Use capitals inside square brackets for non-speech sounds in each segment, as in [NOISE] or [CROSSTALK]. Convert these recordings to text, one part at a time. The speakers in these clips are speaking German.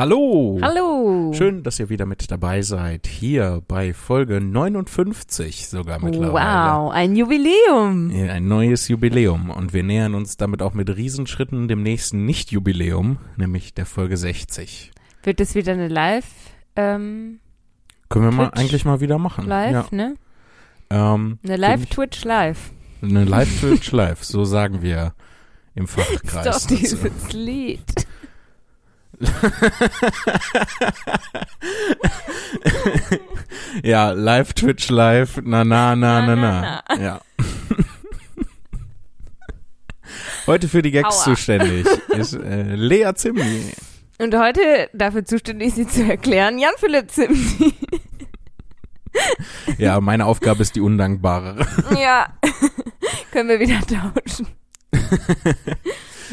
Hallo! Hallo! Schön, dass ihr wieder mit dabei seid. Hier bei Folge 59 sogar mittlerweile. Wow, ein Jubiläum! Ja, Ein neues Jubiläum. Und wir nähern uns damit auch mit Riesenschritten dem nächsten Nicht-Jubiläum, nämlich der Folge 60. Wird es wieder eine Live, ähm, Können wir mal Twitch eigentlich mal wieder machen. Live, ne? Ja. Ähm, Eine Live-Twitch Live. Eine Live-Twitch [LAUGHS] Live, so sagen wir im Fachkreis. dazu. dieses Lied. [LAUGHS] Ja, live Twitch live, na na na na na. Na, Ja. Heute für die Gags Aua. zuständig ist äh, Lea Zimni. Und heute dafür zuständig, sie zu erklären, Jan-Philipp Zimni. Ja, meine Aufgabe ist die undankbare. ja. [LAUGHS] Können wir wieder tauschen. [LAUGHS]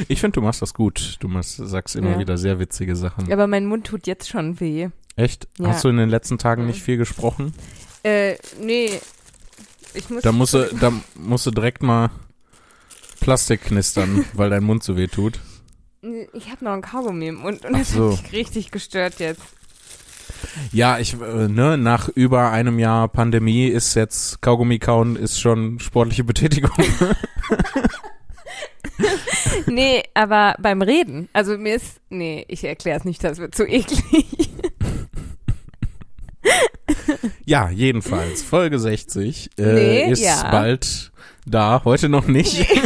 Ich finde, du machst das gut. Du machst, sagst immer Ja. wieder sehr witzige Sachen. Aber mein Mund tut jetzt schon weh. Echt? Ja. Hast du in den letzten Tagen Mhm. nicht viel gesprochen? Äh, nee. Ich muss. Da musst du, da musst du direkt mal Plastik knistern, [LAUGHS] weil dein Mund so weh tut. Ich habe noch ein Kaugummi im Mund und das so. hat mich richtig gestört jetzt. Ja, ich, äh, ne, nach über einem Jahr Pandemie ist jetzt Kaugummi kauen ist schon sportliche Betätigung. [LAUGHS] [LAUGHS] [LAUGHS] Nee, aber beim Reden. Also mir ist. Nee, ich erkläre es nicht, das wird zu eklig. [LAUGHS] ja, jedenfalls. Folge 60 äh, Nee, ist ja. bald da, heute noch nicht. [LAUGHS]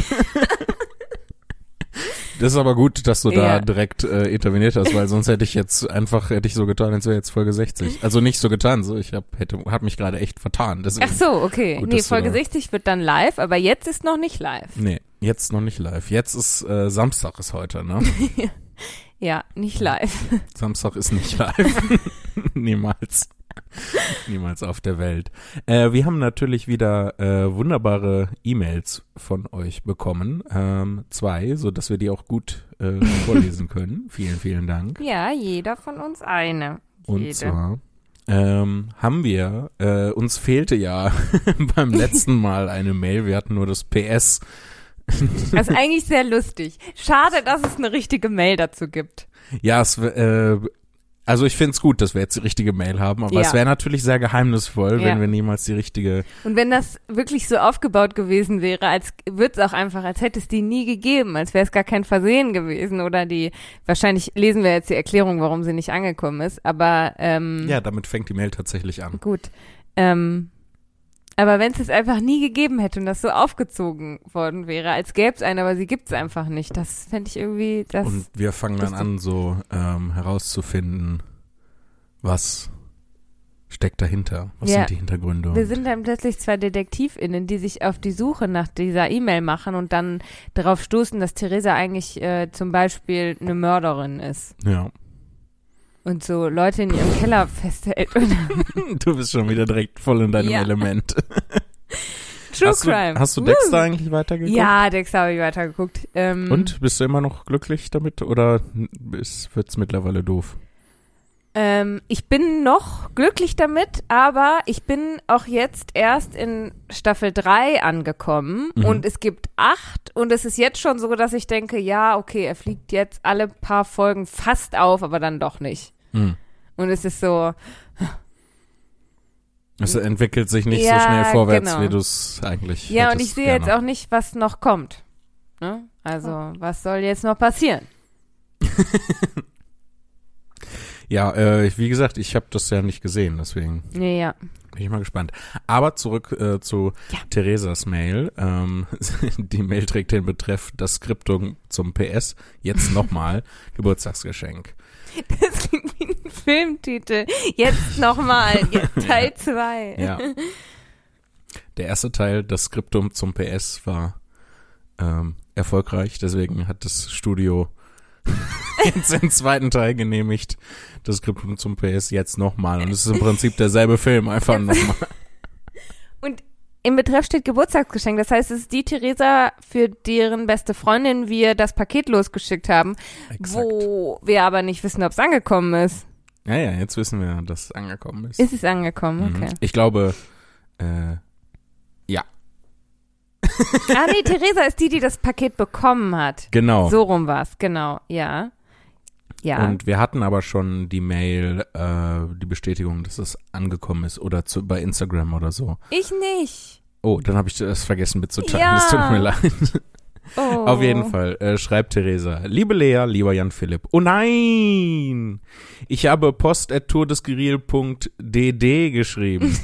Das ist aber gut, dass du da Ja. direkt äh, interveniert hast, weil sonst hätte ich jetzt einfach, hätte ich so getan, als wäre jetzt Folge 60. Also nicht so getan, so ich hab, hätte, hab mich gerade echt vertan. Deswegen, Ach so, okay. Gut, nee, Folge da- 60 wird dann live, aber jetzt ist noch nicht live. Nee, jetzt noch nicht live. Jetzt ist äh, Samstag ist heute, ne? [LAUGHS] Ja, nicht live. [LAUGHS] Samstag ist nicht live. [LAUGHS] Niemals. Niemals auf der Welt. Äh, wir haben natürlich wieder äh, wunderbare E-Mails von euch bekommen. Ähm, zwei, so dass wir die auch gut äh, vorlesen können. Vielen, vielen Dank. Ja, jeder von uns eine. Und Jede. zwar ähm, haben wir, äh, uns fehlte ja beim letzten Mal eine Mail. Wir hatten nur das PS. [LAUGHS] Das ist eigentlich sehr lustig. Schade, dass es eine richtige Mail dazu gibt. Ja, es, äh, also ich finde es gut, dass wir jetzt die richtige Mail haben, aber Ja. es wäre natürlich sehr geheimnisvoll, Ja. wenn wir niemals die richtige. Und wenn das wirklich so aufgebaut gewesen wäre, als wird es auch einfach, als hätte es die nie gegeben, als wäre es gar kein Versehen gewesen oder die, wahrscheinlich lesen wir jetzt die Erklärung, warum sie nicht angekommen ist, aber ähm, Ja, damit fängt die Mail tatsächlich an. gut. Ähm, aber wenn es es einfach nie gegeben hätte und das so aufgezogen worden wäre, als gäbe es eine, aber sie gibt es einfach nicht, das fände ich irgendwie, das Und wir fangen dann an, so ähm, herauszufinden, was steckt dahinter, was Ja. sind die Hintergründe. Wir sind dann plötzlich zwei DetektivInnen, die sich auf die Suche nach dieser E-Mail machen und dann darauf stoßen, dass Theresa eigentlich äh, zum Beispiel eine Mörderin ist ja. Und so Leute in ihrem Keller festhält. [LAUGHS] Du bist schon wieder direkt voll in deinem Ja. Element. [LAUGHS] True hast Crime. Du, hast du Woo. Dexter eigentlich weitergeguckt? Ja, Dexter habe ich weitergeguckt. Ähm, Und bist du immer noch glücklich damit oder wird es mittlerweile doof? Ähm, ich bin noch glücklich damit, aber ich bin auch jetzt erst in Staffel 3 angekommen Mhm. und es gibt acht und es ist jetzt schon so, dass ich denke, ja, okay, er fliegt jetzt alle paar Folgen fast auf, aber dann doch nicht. Hm. Und es ist so, Es entwickelt sich nicht Ja, so schnell vorwärts, genau. wie du es eigentlich ja, und ich sehe gerne. jetzt auch nicht, was noch kommt. Ne? Also, was soll jetzt noch passieren? [LAUGHS] Ja, äh, wie gesagt, ich habe das ja nicht gesehen, deswegen Nee, ja. bin ich mal gespannt. Aber zurück äh, zu Ja. Theresas Mail. Ähm, [LAUGHS] die Mail trägt den Betreff das Skriptum zum PS. Jetzt [LAUGHS] nochmal Geburtstagsgeschenk. Das klingt wie ein Filmtitel. Jetzt nochmal, [LAUGHS] Teil 2. Ja. Der erste Teil, das Skriptum zum PS, war ähm, erfolgreich. Deswegen hat das Studio [LAUGHS] jetzt den zweiten Teil genehmigt. Das Skriptum zum PS jetzt nochmal. Und es ist im Prinzip derselbe Film, einfach nochmal. [LAUGHS] Und im Betreff steht Geburtstagsgeschenk. Das heißt, es ist die Theresa, für deren beste Freundin wir das Paket losgeschickt haben, Exakt. wo wir aber nicht wissen, ob es angekommen ist. Ja, ja, jetzt wissen wir, dass es angekommen ist. Ist es angekommen? Mhm. Okay. Ich glaube, äh, ja, [LAUGHS] ah nee, Theresa ist die, die das Paket bekommen hat. genau. So rum war's, genau, ja. Ja. Und wir hatten aber schon die Mail, äh, die Bestätigung, dass es angekommen ist oder zu, bei Instagram oder so. ich nicht. Oh, dann habe ich das vergessen mitzuteilen. Ja. Es tut mir leid. Oh. Auf jeden Fall, äh, schreibt Theresa. Liebe Lea, lieber Jan Philipp. Oh nein! Ich habe post.tourdeskuril.dd geschrieben.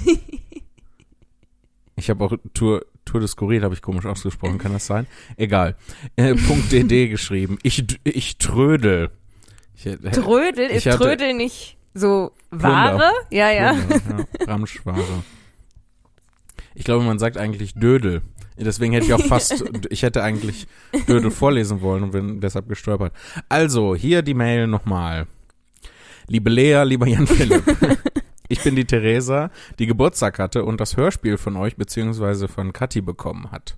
[LAUGHS] ich habe auch Tour, Tour des Skurril, habe ich komisch ausgesprochen, kann das sein? Egal. Äh, .dd [LAUGHS] geschrieben. Ich, ich trödel. Ich, äh, Trödel, Ich ist hatte- Trödel nicht so Ware? Ja, ja. Trödel, ja. Ramschware. Ich glaube, man sagt eigentlich Dödel. Deswegen hätte ich auch fast, [LAUGHS] ich hätte eigentlich Dödel vorlesen wollen und bin deshalb gestolpert. Also, hier die Mail nochmal. Liebe Lea, lieber Jan Philipp. [LAUGHS] Bin die Theresa, die Geburtstag hatte und das Hörspiel von euch beziehungsweise von Kathi bekommen hat.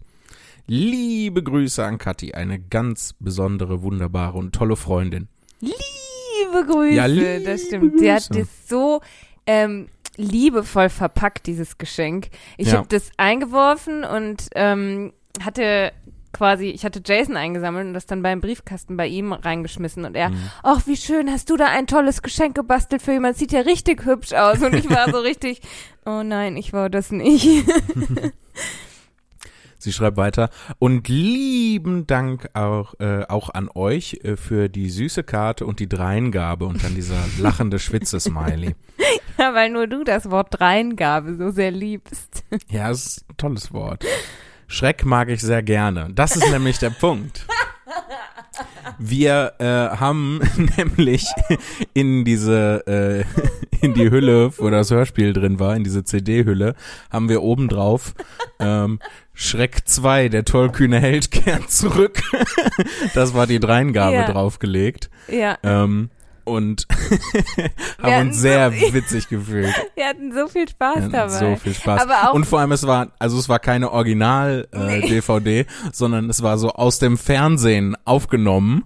Liebe Grüße an Kathi, eine ganz besondere, wunderbare und tolle Freundin. Liebe Grüße, Ja, liebe das stimmt. Sie hat das so ähm, liebevoll verpackt, dieses Geschenk. Ich Ja. habe das eingeworfen und ähm, hatte quasi, ich hatte Jason eingesammelt und das dann beim Briefkasten bei ihm reingeschmissen und er, Mhm. ach, wie schön, hast du da ein tolles Geschenk gebastelt für jemanden, sieht ja richtig hübsch aus und ich war so [LAUGHS] richtig, oh nein, ich war das nicht. [LAUGHS] Sie schreibt weiter. Und lieben Dank auch, äh, auch an euch äh, für die süße Karte und die Dreingabe und dann dieser [LAUGHS] lachende Schwitze-Smiley. ja, weil nur du das Wort Dreingabe so sehr liebst. Ja, es ist ein tolles Wort. Schreck mag ich sehr gerne. Das ist nämlich der [LAUGHS] Punkt. Wir äh, haben [LAUGHS] nämlich in diese äh, in die Hülle, wo das Hörspiel drin war, in diese CD-Hülle, haben wir obendrauf ähm, Schreck 2, der tollkühne Held kehrt zurück. [LAUGHS] das war die Dreingabe Ja. draufgelegt. Ja, Ähm, und [LAUGHS] haben uns sehr so- witzig gefühlt. [LAUGHS] wir hatten so viel Spaß dabei. So viel Spaß. Aber auch- und vor allem, es war, also es war keine Original-DVD, [LAUGHS] sondern es war so aus dem Fernsehen aufgenommen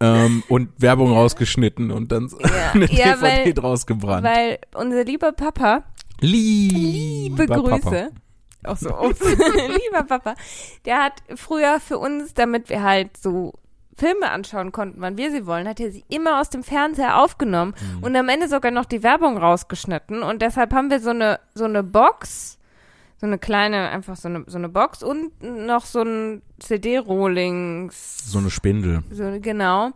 ähm, und Werbung rausgeschnitten und dann Ja. eine Ja, DVD weil- draus gebrannt. Weil unser lieber Papa, Liebe liebe Papa. Grüße, auch so, lieber Papa, der hat früher für uns, damit wir halt so Filme anschauen konnten, wann wir sie wollen, hat er sie immer aus dem Fernseher aufgenommen Mhm. und am Ende sogar noch die Werbung rausgeschnitten und deshalb haben wir so eine so eine Box, so eine kleine, einfach so eine so eine Box und noch so ein CD-Rollings, So eine Spindel. so genau,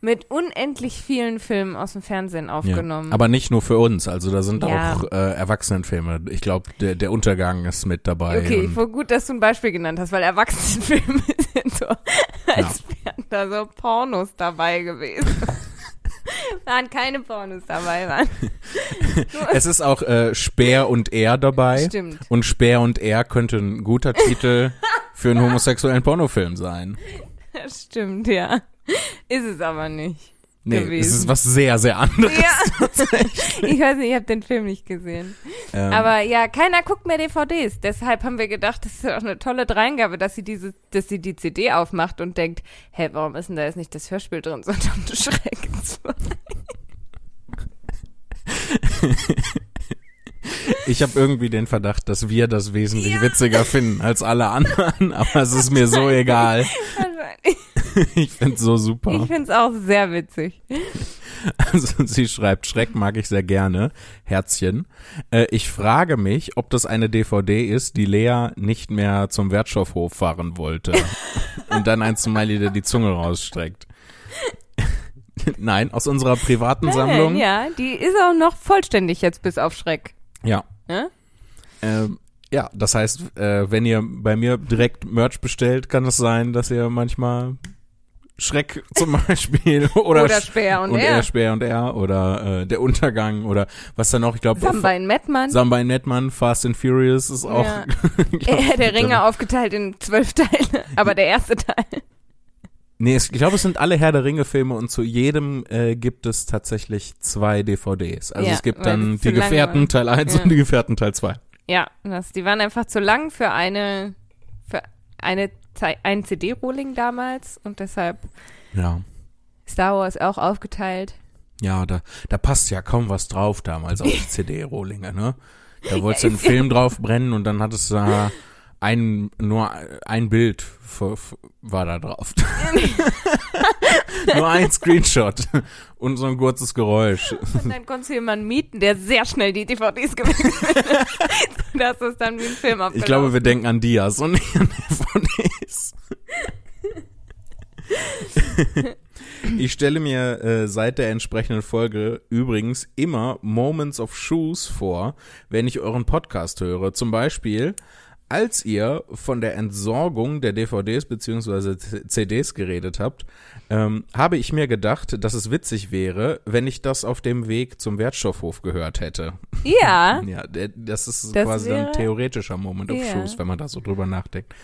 mit unendlich vielen Filmen aus dem Fernsehen Ja. aufgenommen. Aber nicht nur für uns, also da sind Ja. auch äh, Erwachsenenfilme. Ich glaube, der, der Untergang ist mit dabei. Okay, voll gut, dass du ein Beispiel genannt hast, weil Erwachsenenfilme [LAUGHS] sind so, [LAUGHS] als wären da so Pornos dabei gewesen. [LAUGHS] waren keine Pornos dabei, waren. [LAUGHS] es ist auch äh, Speer und Er dabei. Stimmt. Und Speer und Er könnte ein guter Titel für einen homosexuellen Pornofilm sein. Das stimmt, ja. Ist es aber nicht. Nee, gewesen. es ist was sehr, sehr anderes. Ja. [LAUGHS] ich weiß nicht, ich habe den Film nicht gesehen. Ähm, Aber ja, keiner guckt mehr DVDs. Deshalb haben wir gedacht, das ist doch eine tolle Dreingabe, dass sie diese, dass sie die CD aufmacht und denkt, hä, warum ist denn da jetzt nicht das Hörspiel drin, sondern [LAUGHS] Schreck 2? [LAUGHS] ich habe irgendwie den Verdacht, dass wir das wesentlich witziger finden als alle anderen, aber es ist mir so egal. Ich find's so super. Ich find's auch sehr witzig. Also sie schreibt, Schreck mag ich sehr gerne, Herzchen. Äh, ich frage mich, ob das eine DVD ist, die Lea nicht mehr zum Wertstoffhof fahren wollte. [LAUGHS] Und dann ein Smiley, der die Zunge rausstreckt. [LAUGHS] Nein, aus unserer privaten Sammlung. Ja, die ist auch noch vollständig jetzt bis auf Schreck. Ja. Ne? Ähm, ja, das heißt, äh, wenn ihr bei mir direkt Merch bestellt, kann es sein, dass ihr manchmal Schreck zum [LAUGHS] Beispiel oder, Oder Speer und und Er. er, Speer und er oder äh, der Untergang oder was da noch, ich glaube Samba in Mettmann. Samba in Netman, Fast and Furious ist auch Ja. [LAUGHS] glaub, [LAUGHS] Er der Ringe aufgeteilt in zwölf Teile, aber der erste Teil. Nee, es, ich glaube, es sind alle Herr der Ringe Filme und zu jedem äh, gibt es tatsächlich zwei DVDs. Also Ja, es gibt dann die Gefährten. Teil 1 Ja. und die Gefährten Teil 2. Ja, das, die waren einfach zu lang für eine, für eine, ein CD-Rolling damals und deshalb Ja. Star Wars auch aufgeteilt. Ja, da, da passt ja kaum was drauf damals auf die [LAUGHS] CD-Rohlinge, ne? Da wolltest du einen Film drauf brennen und dann hattest du da ein, nur ein Bild f- f- war da drauf. [LAUGHS] nur ein Screenshot und so ein kurzes Geräusch. Und dann konntest du jemanden mieten, der sehr schnell die DVDs gewechselt hat. Das ist dann wie ein Film Ich glaube, wir denken an Dias und nicht an DVDs. Ich stelle mir äh, seit der entsprechenden Folge übrigens immer Moments of Shoes vor, wenn ich euren Podcast höre. Zum Beispiel, als ihr von der Entsorgung der DVDs bzw. CDs geredet habt, ähm, habe ich mir gedacht, dass es witzig wäre, wenn ich das auf dem Weg zum Wertstoffhof gehört hätte. Ja, [LAUGHS] Ja, das ist Das quasi wäre- ein theoretischer Moment of. Shoes, wenn man da so drüber nachdenkt.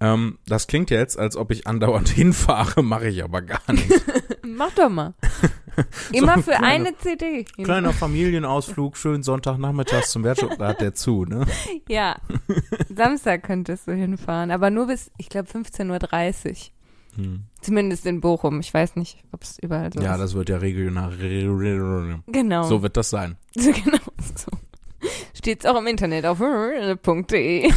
Ähm, das klingt jetzt, als ob ich andauernd [LAUGHS] hinfahre, mache ich aber gar nicht. [LAUGHS] mach doch mal. [LAUGHS] Immer ein für kleiner- eine CD. Kleiner Familienausflug, schön Sonntagnachmittags zum Wertstoff, da hat der zu, ne? [LAUGHS] Ja, Samstag könntest du hinfahren, aber nur bis, ich glaube, 15.30 Uhr. Hm. Zumindest in Bochum. Ich weiß nicht, ob es überall so Ja, ist. das wird ja regional. Genau. So wird das sein. So, [LAUGHS] genau so. Steht's auch im Internet auf .de.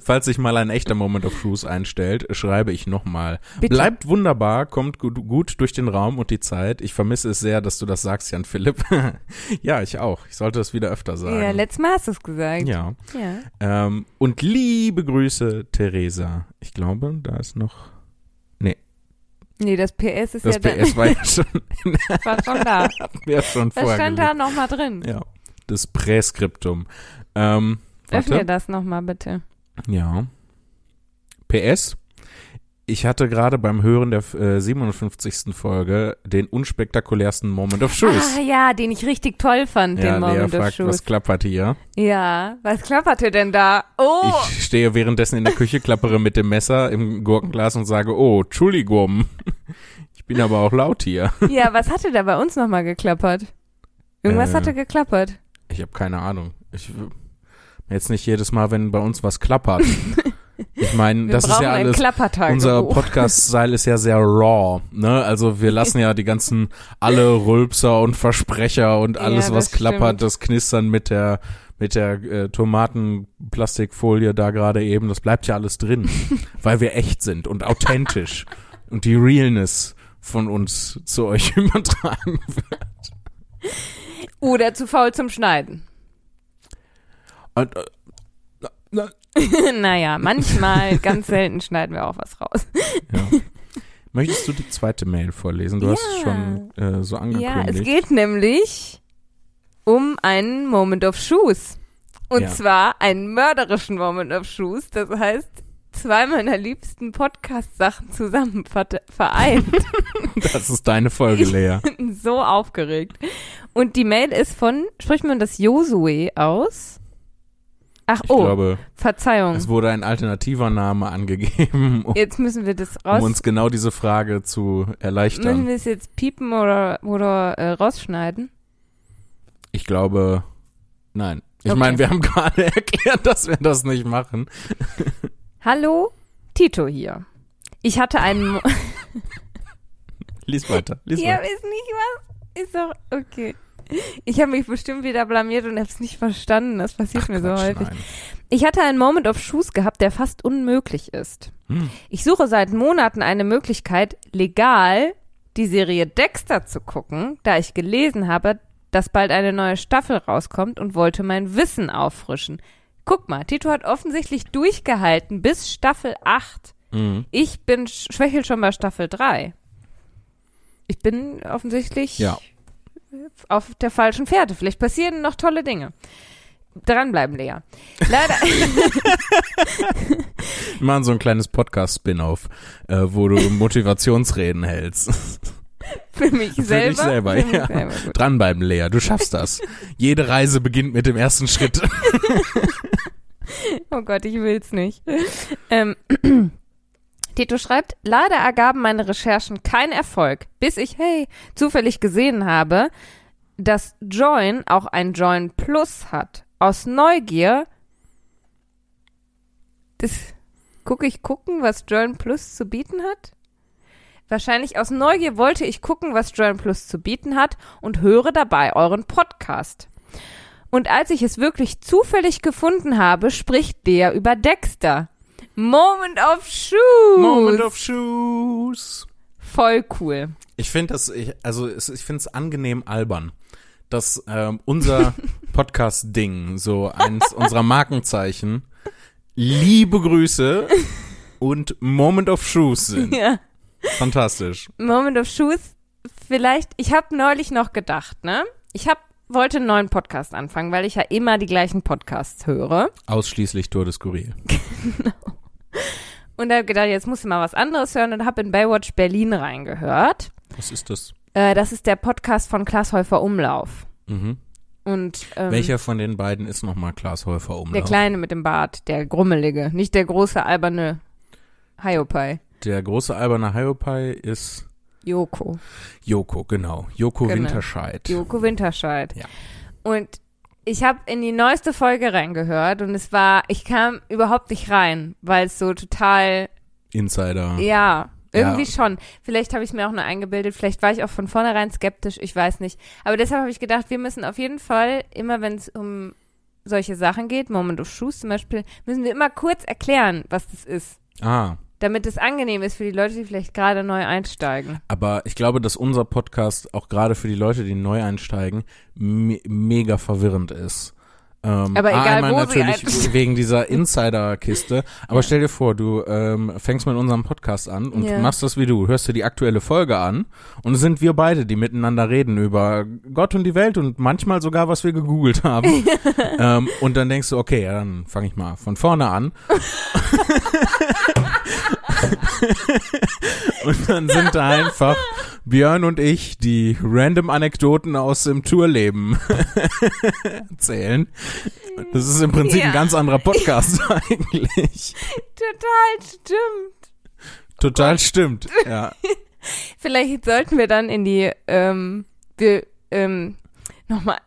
Falls sich mal ein echter Moment of Shoes einstellt, schreibe ich nochmal. Bleibt wunderbar, kommt gut, durch den Raum und die Zeit. Ich vermisse es sehr, dass du das sagst, Jan Philipp. [LAUGHS] ja, ich auch. Ich sollte es wieder öfter sagen. Ja, letztes Mal hast du es gesagt. ja. Ja. Ähm, und liebe Grüße, Theresa. Ich glaube, da ist noch. Nee, das PS ist Das ja da, PS war ja [LAUGHS] schon, war schon da. [LAUGHS] ja schon Das vorher. stand da nochmal drin. Ja, das Präskriptum. Ähm, Öffne das nochmal bitte. Ja. PS. Ich hatte gerade beim Hören der äh, 57. Folge den unspektakulärsten Moment of Shoes. Ah ja, den ich richtig toll fand, ja, den Lea Moment of fragt, Shoes. was klappert hier? Ja, was klapperte denn da? Oh! Ich stehe währenddessen in der Küche, klappere mit dem Messer im Gurkenglas und sage, oh, Entschuldigung. [LAUGHS] Ich bin aber auch laut hier. Ja, was hatte da bei uns nochmal geklappert? Irgendwas Äh, hatte geklappert. Ich habe keine Ahnung. Ich jetzt nicht jedes Mal, wenn bei uns was klappert. [LAUGHS] Ich meine, das ist ja alles. Unser Podcast-Style ist ja sehr raw, ne? Also wir [LAUGHS] lassen ja die ganzen alle Rülpser und Versprecher und Ja, alles, was das klappert, stimmt. das Knistern mit der mit der äh, Tomatenplastikfolie da gerade eben, das bleibt ja alles drin, [LAUGHS] weil wir echt sind und authentisch und die Realness von uns zu euch übertragen wird. Oder zu faul zum Schneiden. Äh, na, [LAUGHS] naja, manchmal, ganz selten schneiden wir auch was raus. ja. Möchtest du die zweite Mail vorlesen? Du hast es Ja. schon äh, so Ja, angekündigt. es geht nämlich um einen Moment of Shoes. Und Ja. zwar einen mörderischen Moment of Shoes. Das heißt, zwei meiner liebsten Podcast-Sachen zusammen ver vereint. [LAUGHS] Das ist deine Folge, Lea. bin so aufgeregt. Und die Mail ist von, spricht man das Josue aus? Ach, Ich oh, glaube, Verzeihung. es wurde ein alternativer Name angegeben, [LAUGHS] um, Jetzt müssen wir das um raus. uns genau diese Frage zu müssen erleichtern. wir es jetzt piepen oder, oder äh, rausschneiden? Ich glaube, nein. Ich Okay. meine, wir haben [LAUGHS] gerade erklärt, dass wir das nicht machen. Hallo, Tito hier. Ich hatte einen. Mo [LAUGHS] Lies weiter. Lies ja, weiter. ist nicht was. Ist doch okay. Ich habe mich bestimmt wieder blamiert und habe es nicht verstanden. Das passiert mir so Quatsch, häufig. nein. Ich hatte einen Moment of Shoes gehabt, der fast unmöglich ist. Hm. Ich suche seit Monaten eine Möglichkeit, legal die Serie Dexter zu gucken, da ich gelesen habe, dass bald eine neue Staffel rauskommt und wollte mein Wissen auffrischen. Guck mal, Tito hat offensichtlich durchgehalten bis Staffel 8. Mhm. Ich bin sch- schwächel schon bei Staffel 3. Ich bin offensichtlich Ja. Auf der falschen Fährte. Vielleicht passieren noch tolle Dinge. Dranbleiben, Lea. Leider. [LAUGHS] Wir machen so ein kleines Podcast-Spin-off, äh, wo du Motivationsreden hältst. Für mich Für selber. dich selber, Für ja. selber. Dranbleiben, Lea, du schaffst das. Jede Reise beginnt mit dem ersten Schritt. [LAUGHS] Oh Gott, ich will's nicht. Ähm, Tito schreibt, leider ergaben meine Recherchen keinen Erfolg, bis ich, hey, zufällig gesehen habe, dass Join auch ein Join Plus hat. Aus Neugier, das gucke ich gucken, was Join Plus zu bieten hat? Wahrscheinlich aus Neugier wollte ich gucken, was Join Plus zu bieten hat und höre dabei euren Podcast. Und als ich es wirklich zufällig gefunden habe, spricht der über Dexter. Moment of Shoes. Moment of Shoes. Voll cool. Ich finde das, ich, also es, ich finde es angenehm albern, dass ähm, unser [LAUGHS] Podcast-Ding, so eins unserer Markenzeichen, liebe Grüße und Moment of Shoes sind. Ja. Fantastisch. Moment of Shoes. Vielleicht, ich habe neulich noch gedacht, ne? Ich hab, wollte einen neuen Podcast anfangen, weil ich ja immer die gleichen Podcasts höre. Ausschließlich Tour de Skurril. [LAUGHS] Und da hab gedacht, jetzt muss ich mal was anderes hören und habe in Baywatch Berlin reingehört. Was ist das? Äh, das ist der Podcast von Klaas Häufer Umlauf. Mhm. Und ähm, Welcher von den beiden ist nochmal Klaas Häufer Umlauf? der Kleine mit dem Bart, der grummelige, nicht der große alberne Hiopai. Der große alberne Hiopai ist Joko. Joko, genau. Joko Genau. Winterscheid. Joko Winterscheid. Ja. Und ich habe in die neueste Folge reingehört und es war, ich kam überhaupt nicht rein, weil es so total, Insider. ja, irgendwie Ja. schon. Vielleicht habe ich es mir auch nur eingebildet, vielleicht war ich auch von vornherein skeptisch, ich weiß nicht. Aber deshalb habe ich gedacht, wir müssen auf jeden Fall, immer wenn es um solche Sachen geht, Moment of Shoes zum Beispiel, müssen wir immer kurz erklären, was das ist. Ah, Damit es angenehm ist für die Leute, die vielleicht gerade neu einsteigen. aber ich glaube, dass unser Podcast auch gerade für die Leute, die neu einsteigen, me mega verwirrend ist. Ähm, Aber egal, einmal wo sie natürlich ein- wegen dieser Insider-Kiste. Aber stell dir vor, du ähm, fängst mit unserem Podcast an und Ja. machst das wie du, hörst dir die aktuelle Folge an und sind wir beide, die miteinander reden über Gott und die Welt und manchmal sogar, was wir gegoogelt haben. [LAUGHS] ähm, und dann denkst du, okay, ja, dann fange ich mal von vorne an. [LAUGHS] [LAUGHS] Und dann sind da einfach Björn und ich, die random Anekdoten aus dem Tourleben [LAUGHS] erzählen. Das ist im Prinzip Ja. ein ganz anderer Podcast [LAUGHS] eigentlich. Total stimmt. Total stimmt. Ja. Vielleicht sollten wir dann in die, ähm, wir, ähm, nochmal,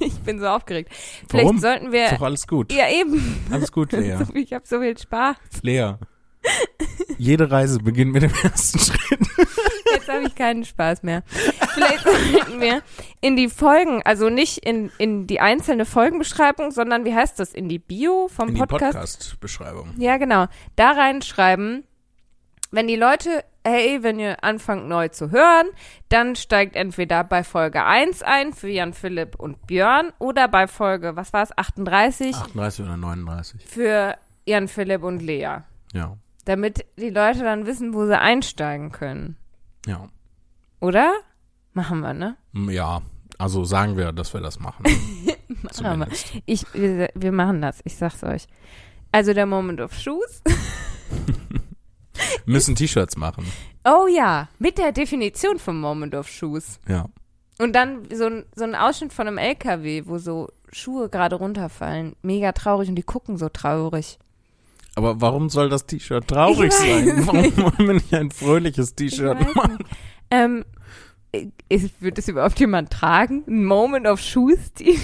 ich bin so aufgeregt. Vielleicht Warum? sollten Ist wir, doch alles gut. ja eben, Alles gut, Lea. ich habe so viel Spaß. Lea. Jede Reise beginnt mit dem ersten Schritt. Jetzt habe ich keinen Spaß mehr. Vielleicht sollten wir in die Folgen, also nicht in, in die einzelne Folgenbeschreibung, sondern wie heißt das, in die Bio vom In die Podcast? Podcast-Beschreibung. Ja, genau. Da reinschreiben, wenn die Leute, hey, wenn ihr anfangt neu zu hören, dann steigt entweder bei Folge 1 ein für Jan Philipp und Björn oder bei Folge, was war es, 38 38 oder 39. für Jan Philipp und Lea. Ja. Damit die Leute dann wissen, wo sie einsteigen können. Ja. Oder? Machen wir, ne? Ja. Also sagen wir, dass wir das machen. [LAUGHS] Machen wir. Ich, wir, wir machen das, ich sag's euch. Also der Moment of Shoes. [LAUGHS] Müssen T-Shirts machen. Oh ja, mit der Definition vom Moment of Shoes. Ja. Und dann so ein, so ein Ausschnitt von einem LKW, wo so Schuhe gerade runterfallen. Mega traurig und die gucken so traurig. Aber warum soll das T-Shirt traurig sein? Warum nicht. wollen wir nicht ein fröhliches Ich T-Shirt machen? Ähm, ist, wird es überhaupt jemand tragen? Ein Moment of Shoes? Die,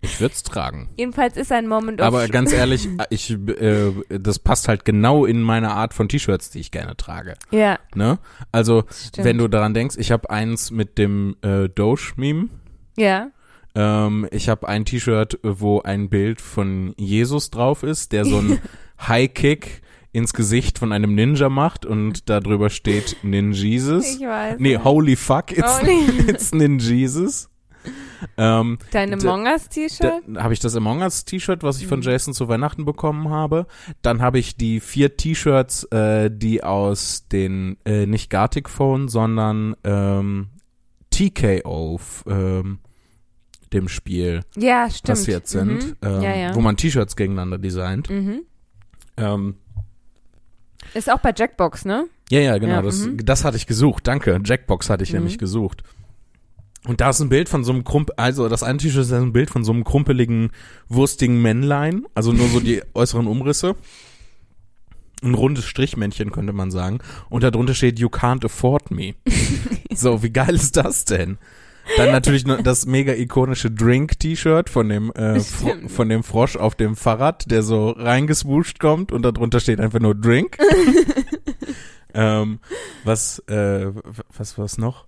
Ich würde es tragen. jedenfalls ist ein Moment of Aber Shoes. ganz ehrlich, ich, äh, das passt halt genau in meine Art von T-Shirts, die ich gerne trage. Ja, Ne? Also, stimmt. wenn du daran denkst, ich habe eins mit dem äh, Doge-Meme. ja, Ähm, ich habe ein T-Shirt, wo ein Bild von Jesus drauf ist, der so [LAUGHS] einen High-Kick ins Gesicht von einem Ninja macht und da drüber steht Ninjesus. ich weiß. Nee, holy fuck, it's, Holy- [LAUGHS] it's Ninjesus. Ähm, Deine da- Mongas da T-Shirt? habe ich das Among Us T-Shirt, was ich Mhm. von Jason zu Weihnachten bekommen habe. Dann habe ich die vier T-Shirts, äh, die aus den, äh, nicht Gartic Phone, sondern ähm, TKO, ähm, dem Spiel Ja, stimmt. passiert sind, Mhm. ähm, ja, ja. wo man T-Shirts gegeneinander designt. Mhm. Ähm, Ist auch bei Jackbox, ne? ja, ja, genau, Ja, das, mhm. das hatte ich gesucht. Danke. Jackbox hatte ich Mhm. nämlich gesucht. Und da ist ein Bild von so einem Krump, also das eine T-Shirt ist ein Bild von so einem krumpeligen, wurstigen Männlein, also nur so die [LAUGHS] äußeren Umrisse. Ein rundes Strichmännchen könnte man sagen. Und darunter steht, you can't afford me. [LAUGHS] so, wie geil ist das denn? Dann natürlich noch das mega ikonische Drink-T-Shirt von dem äh, von dem Frosch auf dem Fahrrad, der so reingeswuscht kommt und darunter steht einfach nur Drink. [LAUGHS] ähm, was äh, was was noch?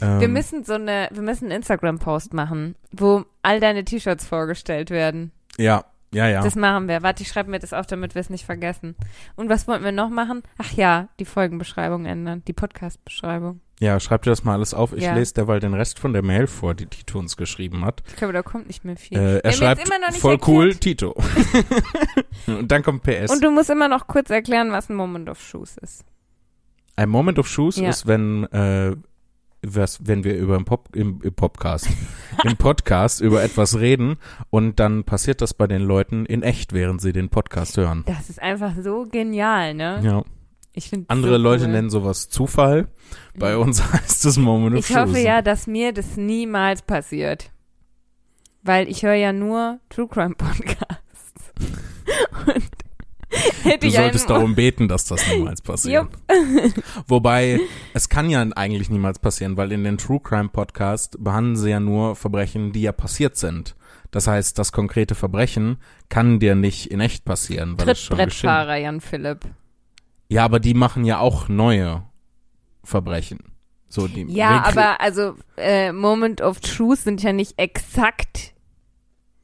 Ähm, Wir müssen so eine, wir müssen einen Instagram-Post machen, wo all deine T-Shirts vorgestellt werden. ja, ja, ja. Das machen wir. Warte, ich schreibe mir das auf, damit wir es nicht vergessen. Und was wollten wir noch machen? Ach ja, die Folgenbeschreibung ändern, die Podcast-Beschreibung. Ja, schreib dir das mal alles auf. Ich Ja. lese derweil den Rest von der Mail vor, die Tito uns geschrieben hat. Ich glaube, da kommt nicht mehr viel. Äh, er schreibt, immer noch nicht voll cool, erklärt. Tito. [LAUGHS] Und dann kommt PS. Und du musst immer noch kurz erklären, was ein Moment of Shoes ist. Ein Moment of Shoes Ja. ist, wenn, äh, was, wenn wir über im, Pop, im, im Podcast, [LAUGHS] im Podcast über etwas reden und dann passiert das bei den Leuten in echt, während sie den Podcast hören. Das ist einfach so genial, ne? Ja. Ich finde Andere so Leute cool. nennen sowas Zufall. Bei uns [LAUGHS] heißt es Moment of Ich hoffe ja, dass mir das niemals passiert. Weil ich höre ja nur True Crime Podcasts. [LAUGHS] Und hätte Du solltest darum beten, dass das niemals [LAUGHS] passiert. Wobei, es kann ja eigentlich niemals passieren, weil in den True Crime Podcast behandeln sie ja nur Verbrechen, die ja passiert sind. Das heißt, das konkrete Verbrechen kann dir nicht in echt passieren, weil. Trittbrettfahrer Jan Philipp. Ja, aber die machen ja auch neue Verbrechen. So die Ja, rekre- aber also äh, Moment of Truth sind ja nicht exakt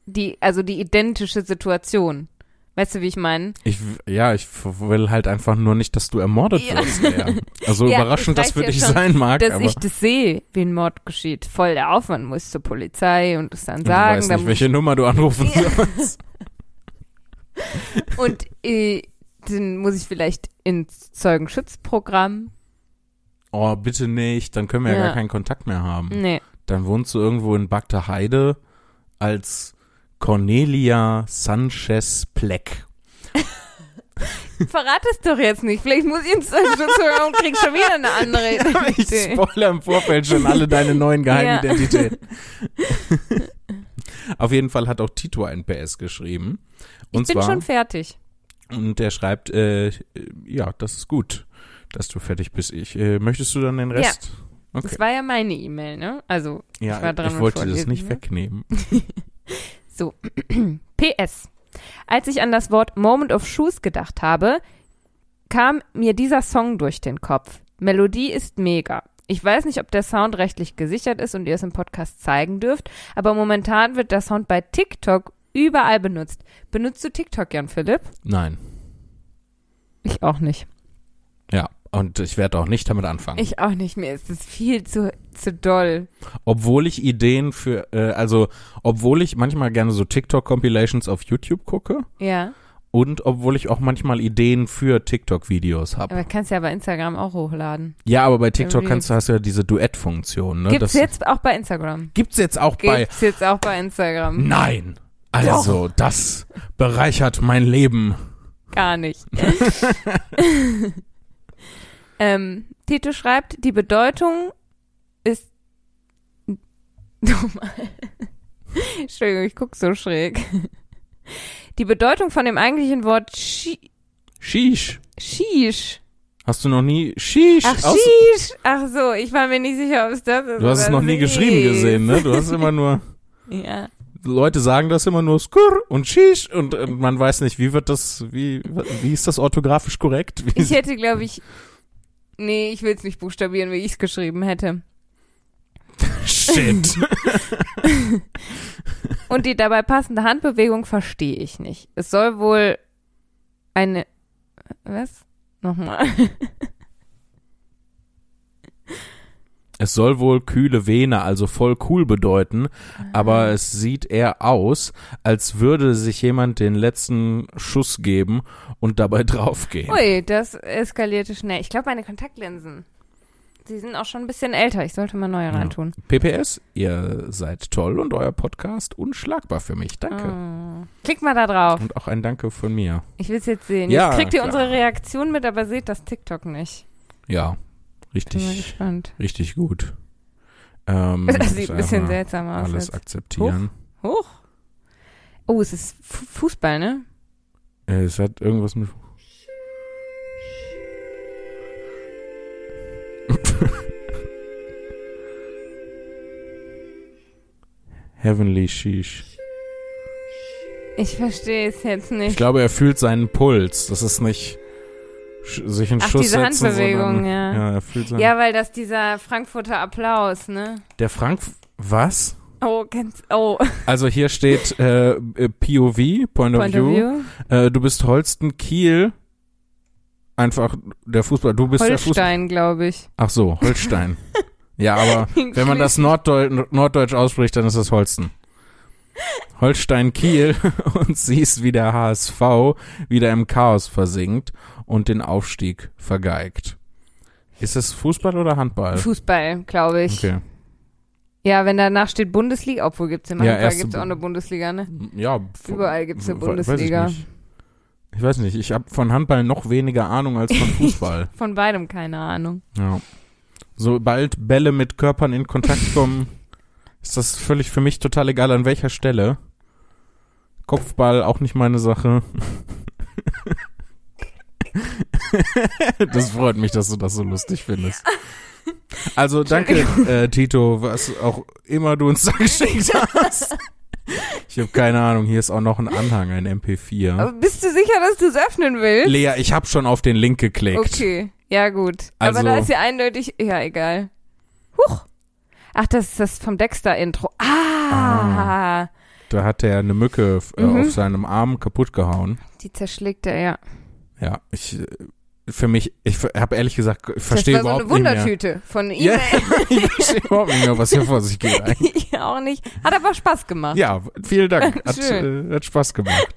die, also die identische Situation. Weißt du, wie ich meine? ich ja, ich will halt einfach nur nicht, dass du ermordet Ja. wirst. Ja. Also [LAUGHS] Ja, überraschend das für ja dich schon, sein mag, Dass aber ich das sehe, wie ein Mord geschieht. Voll der Aufwand muss zur Polizei und es dann sagen. weißt da nicht, welche Nummer du anrufen sollst. [LAUGHS] Und äh, dann muss ich vielleicht ins Zeugenschutzprogramm. Oh, bitte nicht, dann können wir ja, Ja. gar keinen Kontakt mehr haben. Nee. Dann wohnst du irgendwo in Bagda Heide als Cornelia Sanchez Pleck. [LAUGHS] Verrat es doch jetzt nicht. Vielleicht muss ich ins Zeugenschutzprogramm und krieg schon wieder eine andere [LAUGHS] ich Idee. spoiler im Vorfeld schon alle deine neuen Geheimidentitäten. [LAUGHS] Auf jeden Fall hat auch Tito ein PS geschrieben. Und Ich bin zwar, schon fertig. Und der schreibt, äh, ja, das ist gut, dass du fertig bist. Ich, äh, möchtest du dann den Rest? Okay. Das war ja meine E-Mail, ne? Also, Ja, ich war dran ich wollte das nicht ne? wegnehmen. [LAUGHS] So. [CLEARS THROAT] PS. Als ich an das Wort Moment of Shoes gedacht habe, kam mir dieser Song durch den Kopf. Melodie ist mega. Ich weiß nicht, ob der Sound rechtlich gesichert ist und ihr es im Podcast zeigen dürft, aber momentan wird der Sound bei TikTok überall benutzt. Benutzt du TikTok, Jan Philipp? Nein. Ich auch nicht. Ja, und ich werde auch nicht damit anfangen. Ich auch nicht. Mir ist es viel zu, zu doll. obwohl ich Ideen für, äh, also, obwohl ich manchmal gerne so TikTok-Compilations auf YouTube gucke Ja. und obwohl ich auch manchmal Ideen für TikTok-Videos habe. Aber kannst ja bei Instagram auch hochladen. Ja, aber bei TikTok kannst du, hast du ja diese Duett-Funktion, ne? Gibt's Das- jetzt auch bei Instagram. Gibt's jetzt auch bei, Gibt's jetzt auch bei Instagram. nein! Also, das bereichert mein Leben. Gar nicht. [LAUGHS] ähm, Tito schreibt, die Bedeutung ist. Nochmal. [LAUGHS] Entschuldigung, ich guck so schräg. Die Bedeutung von dem eigentlichen Wort Shi Sheesh. Shish. Hast du noch nie Sheesh? Ach, Shish. Ach so, ich war mir nicht sicher, ob es das ist. Du hast es noch nie geschrieben gesehen, ne? Du hast immer nur, Ja. Leute sagen das immer nur Skur und Sheesh und, und man weiß nicht, wie wird das, wie, wie ist das orthografisch korrekt? Wie Ich hätte, glaube ich. Nee, ich will es nicht buchstabieren, wie ich es geschrieben hätte. Shit. [LAUGHS] Und die dabei passende Handbewegung verstehe ich nicht. Es soll wohl eine. Was? Nochmal. Es soll wohl kühle Vene, also voll cool bedeuten, aber es sieht eher aus, als würde sich jemand den letzten Schuss geben und dabei [LAUGHS] draufgehen. Ui, das eskalierte schnell. Ich glaube, meine Kontaktlinsen. Sie sind auch schon ein bisschen älter. Ich sollte mal neue Ja. reintun. PPS, ihr seid toll und euer Podcast unschlagbar für mich. Danke. Oh. Klick mal da drauf. Und auch ein Danke von mir. Ich will es jetzt sehen. Ja, jetzt kriegt ihr klar. unsere Reaktion mit, aber seht das TikTok nicht. Ja, richtig, richtig gut. Ähm, [LAUGHS] Das sieht ein bisschen seltsam aus. Alles Jetzt. akzeptieren. Hoch. Oh, es ist Fu- Fußball, ne? Es hat irgendwas mit. [LAUGHS] Heavenly Sheesh. Ich verstehe es jetzt Ich nicht. glaube, er fühlt seinen Puls. Das ist nicht. Sich einen Ach, Schuss diese setzen. Handbewegung, sondern, ja. ja er fühlt Ja, weil das dieser Frankfurter Applaus, ne? Der Frank, was? Oh, kennst, oh, [LAUGHS] Also hier steht äh, äh, POV, Point, of Point View. of View. Äh, du bist Holsten Kiel. Einfach der Fußball. Du bist der Fußball. Holstein, glaube ich. Ach so, Holstein. [LAUGHS] ja, aber wenn man das Norddeutsch, Norddeutsch ausspricht, dann ist das Holsten. Holstein Kiel [LAUGHS] und siehst, wie der HSV wieder im Chaos versinkt und den Aufstieg vergeigt. Ist es Fußball oder Handball? Fußball, glaube ich. Okay. Ja, wenn danach steht Bundesliga, obwohl gibt's im Ja, Handball gibt's auch eine Bundesliga, ne? Ja, Überall gibt's eine we- weiß ich Bundesliga. Ich weiß nicht, ich habe von Handball noch weniger Ahnung als von [LAUGHS] Fußball. Von beidem keine Ahnung. ja. Sobald Bälle mit Körpern in Kontakt kommen, ist das völlig für mich total egal an welcher Stelle. Kopfball auch nicht meine Sache. [LAUGHS] [LAUGHS] das freut mich, dass du das so lustig findest. Also danke, [LAUGHS] äh, Tito, was auch immer du uns da geschickt [LAUGHS] hast. Ich habe keine Ahnung, hier ist auch noch ein Anhang, ein MP4. Aber bist du sicher, dass du es öffnen willst? Lea, ich habe schon auf den Link geklickt. Okay, ja gut. Also- Aber da ist ja eindeutig, ja egal. Huch. Ach, das ist das vom Dexter-Intro. Ah, Da hat er eine Mücke äh, Mhm. auf seinem Arm kaputt gehauen. die zerschlägt er, ja. Ja, ich für mich, ich habe ehrlich gesagt, ich verstehe das war so überhaupt eine nicht mehr. Wundertüte von ihm. Ja, [LAUGHS] ich verstehe überhaupt nicht mehr, was hier vor sich geht. [LAUGHS] Eigentlich. ich auch nicht. Hat aber Spaß gemacht. Ja, vielen Dank. [LAUGHS] Hat, äh, hat Spaß gemacht.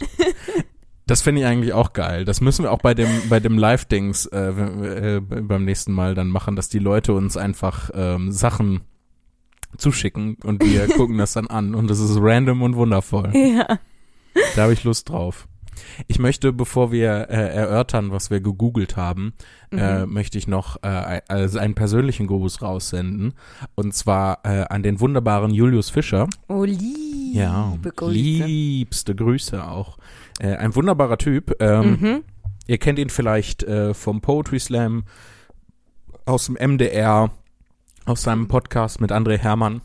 Das finde ich eigentlich auch geil. Das müssen wir auch bei dem bei dem Live-Dings äh, äh, beim nächsten Mal dann machen, dass die Leute uns einfach ähm, Sachen zuschicken und wir gucken das dann an und das ist random und wundervoll. Ja. Da habe ich Lust drauf. Ich möchte, bevor wir äh, erörtern, was wir gegoogelt haben, äh, Mhm. möchte ich noch äh, also einen persönlichen Gruß raussenden. Und zwar äh, an den wunderbaren Julius Fischer. Oh, liebe Ja, Grüße. liebste Grüße auch. Äh, ein wunderbarer Typ. Ähm, Mhm. Ihr kennt ihn vielleicht äh, vom Poetry Slam, aus dem MDR, aus seinem Podcast mit André Hermann.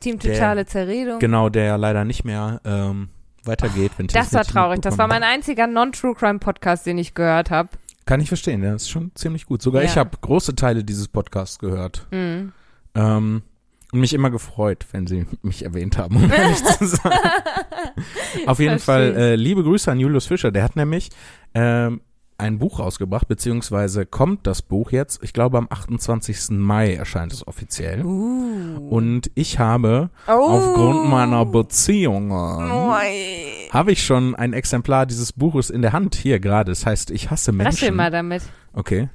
Team Totale Zerredung. Genau, der leider nicht mehr ähm, weitergeht. Wenn Das war traurig. Das war mein einziger Non-True-Crime-Podcast, den ich gehört habe. Kann ich verstehen, ja, ist schon ziemlich gut. Sogar Ja. ich habe große Teile dieses Podcasts gehört. Mhm. Ähm, und mich immer gefreut, wenn sie mich erwähnt haben, um ehrlich zu sein. [LAUGHS] Auf jeden Fall äh, liebe Grüße an Julius Fischer. Der hat nämlich ähm, ein Buch rausgebracht, beziehungsweise kommt das Buch jetzt, ich glaube am 28. Mai erscheint es offiziell. Uh. Und ich habe oh. aufgrund meiner Beziehungen habe ich schon ein Exemplar dieses Buches in der Hand hier gerade. Das heißt, ich hasse Menschen. Raschel mal damit. Okay.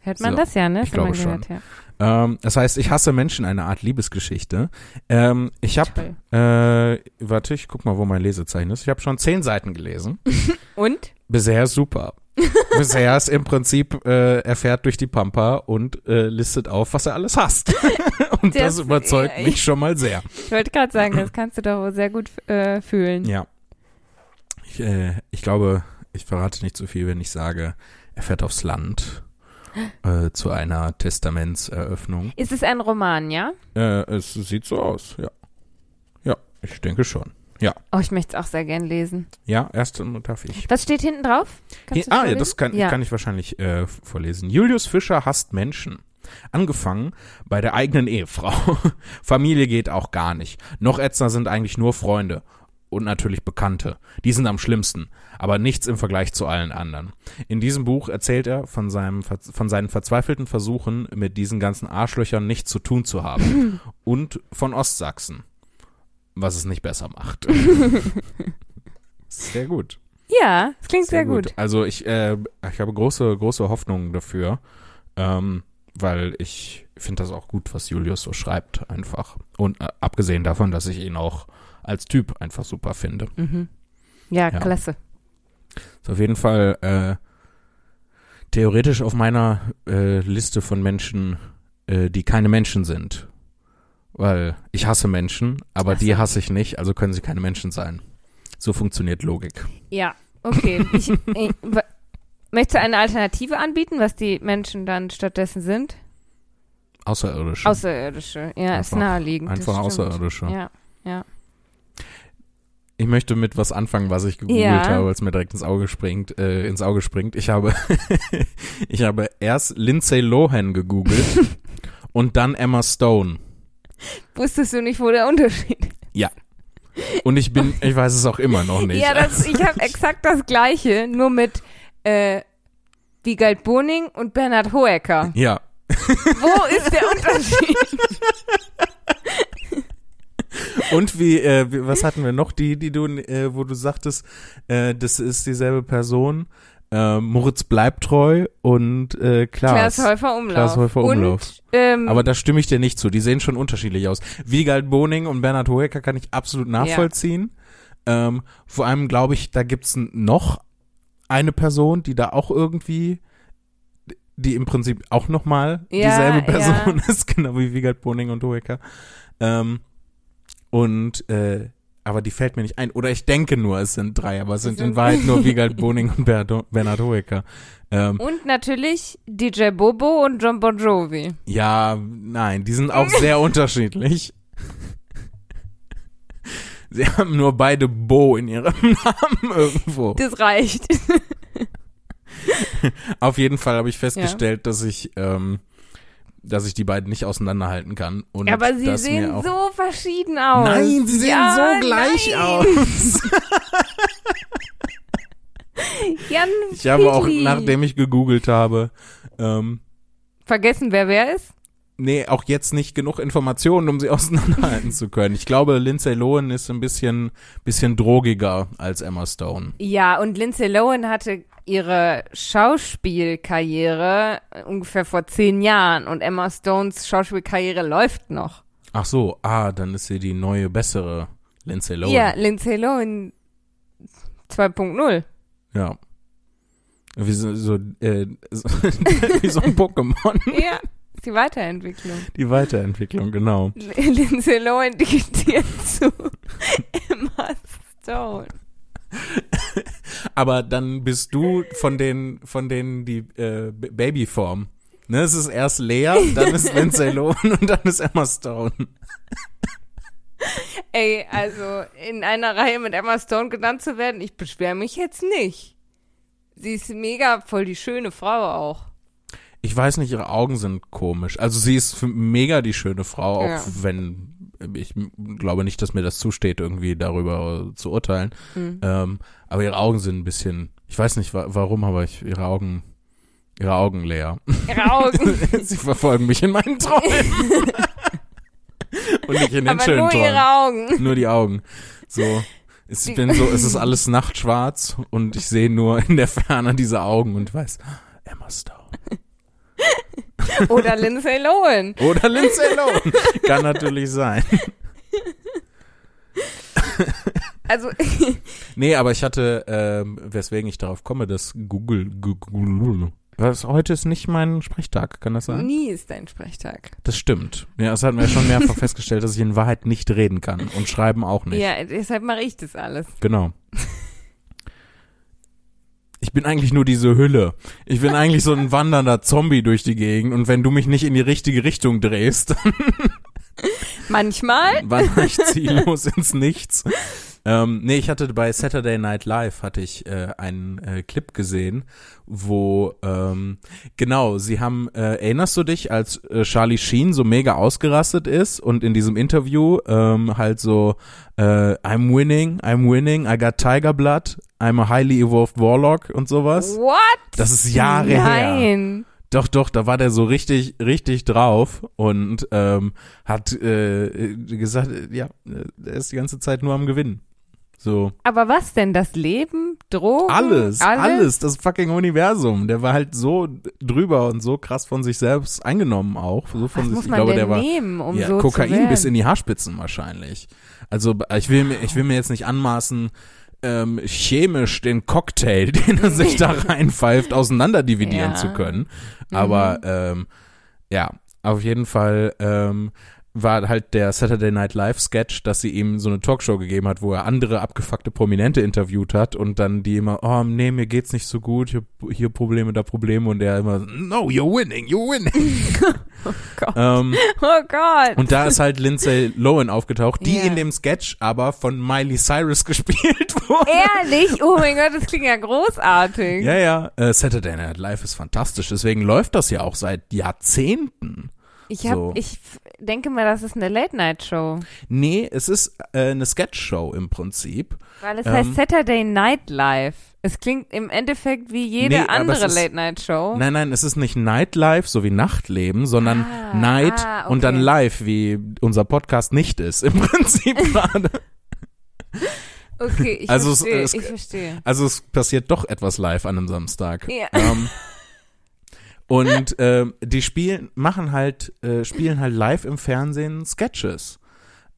Hört man So, das ja, ne? ich glaube schon. gehört, ja. Ähm, das heißt, ich hasse Menschen, eine Art Liebesgeschichte. Ähm, ich habe, äh, warte, ich guck mal, wo mein Lesezeichen ist. Ich habe schon zehn Seiten gelesen. [LAUGHS] Und? Bisher ist super. [LAUGHS] Bisher ist im Prinzip, äh, er fährt durch die Pampa und äh, listet auf, was er alles hasst. [LAUGHS] und Das- das überzeugt mich ich- schon mal sehr. Ich wollte gerade sagen, das kannst du doch wohl sehr gut äh, fühlen. Ja. Ich, äh, ich glaube, ich verrate nicht zu viel, wenn ich sage, er fährt aufs Land äh, zu einer Testamentseröffnung. Ist es ein Roman, ja? Äh, es sieht so aus, ja. Ja, ich denke schon. Oh, ich möchte es auch sehr gern lesen. Ja, erst darf ich. Was steht hinten drauf? Kannst ah, ja, das kann, ja. kann ich wahrscheinlich äh, vorlesen. Julius Fischer hasst Menschen. Angefangen bei der eigenen Ehefrau. [LAUGHS] Familie geht auch gar nicht. Noch ätzender sind eigentlich nur Freunde. Und natürlich Bekannte. Die sind am schlimmsten. Aber nichts im Vergleich zu allen anderen. In diesem Buch erzählt er von, seinem, von seinen verzweifelten Versuchen, mit diesen ganzen Arschlöchern nichts zu tun zu haben. [LAUGHS] Und von Ostsachsen. Was es nicht besser macht. [LAUGHS] Sehr gut. Ja, es klingt sehr, gut. Also ich, äh, ich habe große, große Hoffnungen dafür, ähm, weil ich finde das auch gut, was Julius so schreibt, einfach. Und äh, abgesehen davon, dass ich ihn auch als Typ einfach super finde. Mhm. Ja, Ja. klasse. Ist auf jeden Fall äh, theoretisch auf meiner äh, Liste von Menschen, äh, die keine Menschen sind. Weil ich hasse Menschen, aber Ach die so. hasse ich nicht, also können sie keine Menschen sein. So funktioniert Logik. Ja, okay. Ich, ich, [LAUGHS] wa- möchtest du eine Alternative anbieten, was die Menschen dann stattdessen sind? Außerirdische. Außerirdische. Ja, ist Einfach- naheliegend. das Einfach. Außerirdische. Ja, ja. Ich möchte mit was anfangen, was ich gegoogelt Ja. habe, weil es mir direkt ins Auge springt, äh, ins Auge springt. Ich habe, [LAUGHS] ich habe erst Lindsay Lohan gegoogelt [LAUGHS] und dann Emma Stone. Wusstest du nicht, wo der Unterschied ist? Und ich bin, ich weiß es auch immer noch nicht. Ja, das, ich habe [LAUGHS] exakt das Gleiche, nur mit äh, Wiegald Boning und Bernhard Hoecker. ja. Wo ist der Unterschied? Und wie, äh, wie, was hatten wir noch? Die, die du, äh, wo du sagtest, äh, das ist dieselbe Person. Äh, Moritz bleibt treu und äh, Klaas. Klaas Häufer Umlauf. Klaas Häufer Umlauf. Und, ähm, Aber da stimme ich dir nicht zu. Die sehen schon unterschiedlich aus. Wiegald Boning und Bernhard Hoeker kann ich absolut nachvollziehen. Ähm, vor allem glaube ich, da gibt's noch eine Person, die da auch irgendwie, die im Prinzip auch nochmal Ja, dieselbe Person ja. [LAUGHS] ist, genau wie Wiegald Boning und Hoeker. Ähm, und äh, aber die fällt mir nicht ein. Oder ich denke nur, es sind drei, aber es sind in sind- Wahrheit nur [LAUGHS] Wiegald Boning und Bernhard Hoeker. Ähm, und natürlich DJ Bobo und John Bon Jovi. Ja, nein, die sind auch sehr [LAUGHS] unterschiedlich. Sie haben nur beide Bo in ihrem [LAUGHS] Namen irgendwo. Das reicht. Auf jeden Fall habe ich festgestellt, dass ich, ähm, dass ich die beiden nicht auseinanderhalten kann. Und Aber sie dass sehen mir auch so verschieden aus. Nein, sie sehen ja, so gleich nein. aus. [LAUGHS] Jan Ich habe auch, nachdem ich gegoogelt habe, ähm, Vergessen, wer wer ist? nee, auch jetzt nicht genug Informationen, um sie [LAUGHS] auseinanderhalten zu können. Ich glaube, Lindsay Lohan ist ein bisschen, bisschen drogiger als Emma Stone. Ja, und Lindsay Lohan hatte ihre Schauspielkarriere ungefähr vor zehn Jahren und Emma Stones Schauspielkarriere läuft noch. Ach so, ah, dann ist sie die neue, bessere Lindsay Lohan. Ja, Lindsay Lohan 2.0. Ja. Wie so, so, äh, so, [LAUGHS] wie so ein Pokémon. [LAUGHS] Ja, die Weiterentwicklung. Die Weiterentwicklung, genau. [LAUGHS] Lindsay Lohan digitiert zu Emma Stone. Aber dann bist du von den, von denen die äh, Babyform. Ne, es ist erst Lea, dann ist [LAUGHS] Lindsay Lohan und dann ist Emma Stone. Ey, also in einer Reihe mit Emma Stone genannt zu werden, ich beschwere mich jetzt nicht. Sie ist mega voll die schöne Frau auch. Ich weiß nicht, ihre Augen sind komisch. Also sie ist mega die schöne Frau, auch Ja. wenn ich glaube nicht, dass mir das zusteht, irgendwie darüber zu urteilen. Mhm. Ähm, aber ihre Augen sind ein bisschen, ich weiß nicht wa warum, aber ich, ihre Augen, ihre Augen leer. Ihre Augen. [LAUGHS] Sie verfolgen mich in meinen Träumen. [LAUGHS] Und nicht in den Aber schönen nur Träumen. ihre Augen. Nur die Augen. So. Ich Die- bin so, es ist alles nachtschwarz und ich sehe nur in der Ferne diese Augen und weiß, Emma Stone. [LAUGHS] [LAUGHS] Oder Lindsay Lohan. Oder Lindsay Lohan. [LAUGHS] Kann natürlich sein. [LAUGHS] Also, Nee, aber ich hatte, ähm, weswegen ich darauf komme, dass Google, Google, was, heute ist nicht mein Sprechtag, kann das sein? nie ist dein Sprechtag. Das stimmt. Ja, das hatten wir schon mehrfach festgestellt, dass ich in Wahrheit nicht reden kann und schreiben auch nicht. Ja, deshalb mache ich das alles. Genau. Ich bin eigentlich nur diese Hülle. Ich bin eigentlich so ein wandernder Zombie durch die Gegend und wenn du mich nicht in die richtige Richtung drehst, [LAUGHS] Manchmal. wandere ich ziellos [LAUGHS] ins Nichts. Ähm, nee, ich hatte bei Saturday Night Live hatte ich äh, einen äh, Clip gesehen, wo ähm, genau, sie haben, äh, erinnerst du dich, als äh, Charlie Sheen so mega ausgerastet ist und in diesem Interview ähm, halt so äh, I'm winning, I'm winning, I got Tiger Blood, I'm a highly evolved Warlock und sowas. What? Das ist Jahre her. Nein. Doch, doch, da war der so richtig, richtig drauf und ähm, hat äh, gesagt, äh, ja, er ist die ganze Zeit nur am Gewinnen. So, Aber was denn? Das Leben? Drogen? alles, alles, Alles? das fucking Universum. Der war halt so drüber und so krass von sich selbst eingenommen auch. So von Was sich, muss ich man glaube, denn der war nehmen, um ja, so Kokain bis in die Haarspitzen wahrscheinlich. Also ich will mir, ich will mir jetzt nicht anmaßen, ähm, chemisch den Cocktail, [LAUGHS] den er sich da reinpfeift, auseinanderdividieren Ja. zu können. Aber Mhm. ähm, ja, auf jeden Fall ähm, war halt der Saturday Night Live Sketch, dass sie ihm so eine Talkshow gegeben hat, wo er andere abgefuckte Prominente interviewt hat und dann die immer, oh nee, mir geht's nicht so gut, hier, hier Probleme, da Probleme und er immer, no, you're winning, you're winning. [LAUGHS] Oh Gott. ähm, Oh Gott. und da ist halt Lindsay Lohan aufgetaucht, die Ja. in dem Sketch aber von Miley Cyrus [LAUGHS] gespielt wurde. Ehrlich? Oh mein Gott, das klingt ja großartig. Ja, ja, äh, Saturday Night Live ist fantastisch, deswegen läuft das ja auch seit Jahrzehnten. Ich hab, So. ich denke mal, das ist eine Late-Night-Show. Nee, es ist äh, eine Sketch-Show im Prinzip. Weil es Ähm. heißt Saturday Night Live. Es klingt im Endeffekt wie jede Nee, andere es Late-Night-Show. Nein, nein, es ist nicht Nightlife, so wie Nachtleben, sondern Ah, Night ah, und dann okay. Live, wie unser Podcast nicht ist, im Prinzip [LAUGHS] gerade. Okay, ich Also es- verstehe, es- ich verstehe. Also es passiert doch etwas live an einem Samstag. Ja. Ähm, [LAUGHS] und ähm, die spielen, machen halt, äh, spielen halt live im Fernsehen Sketches.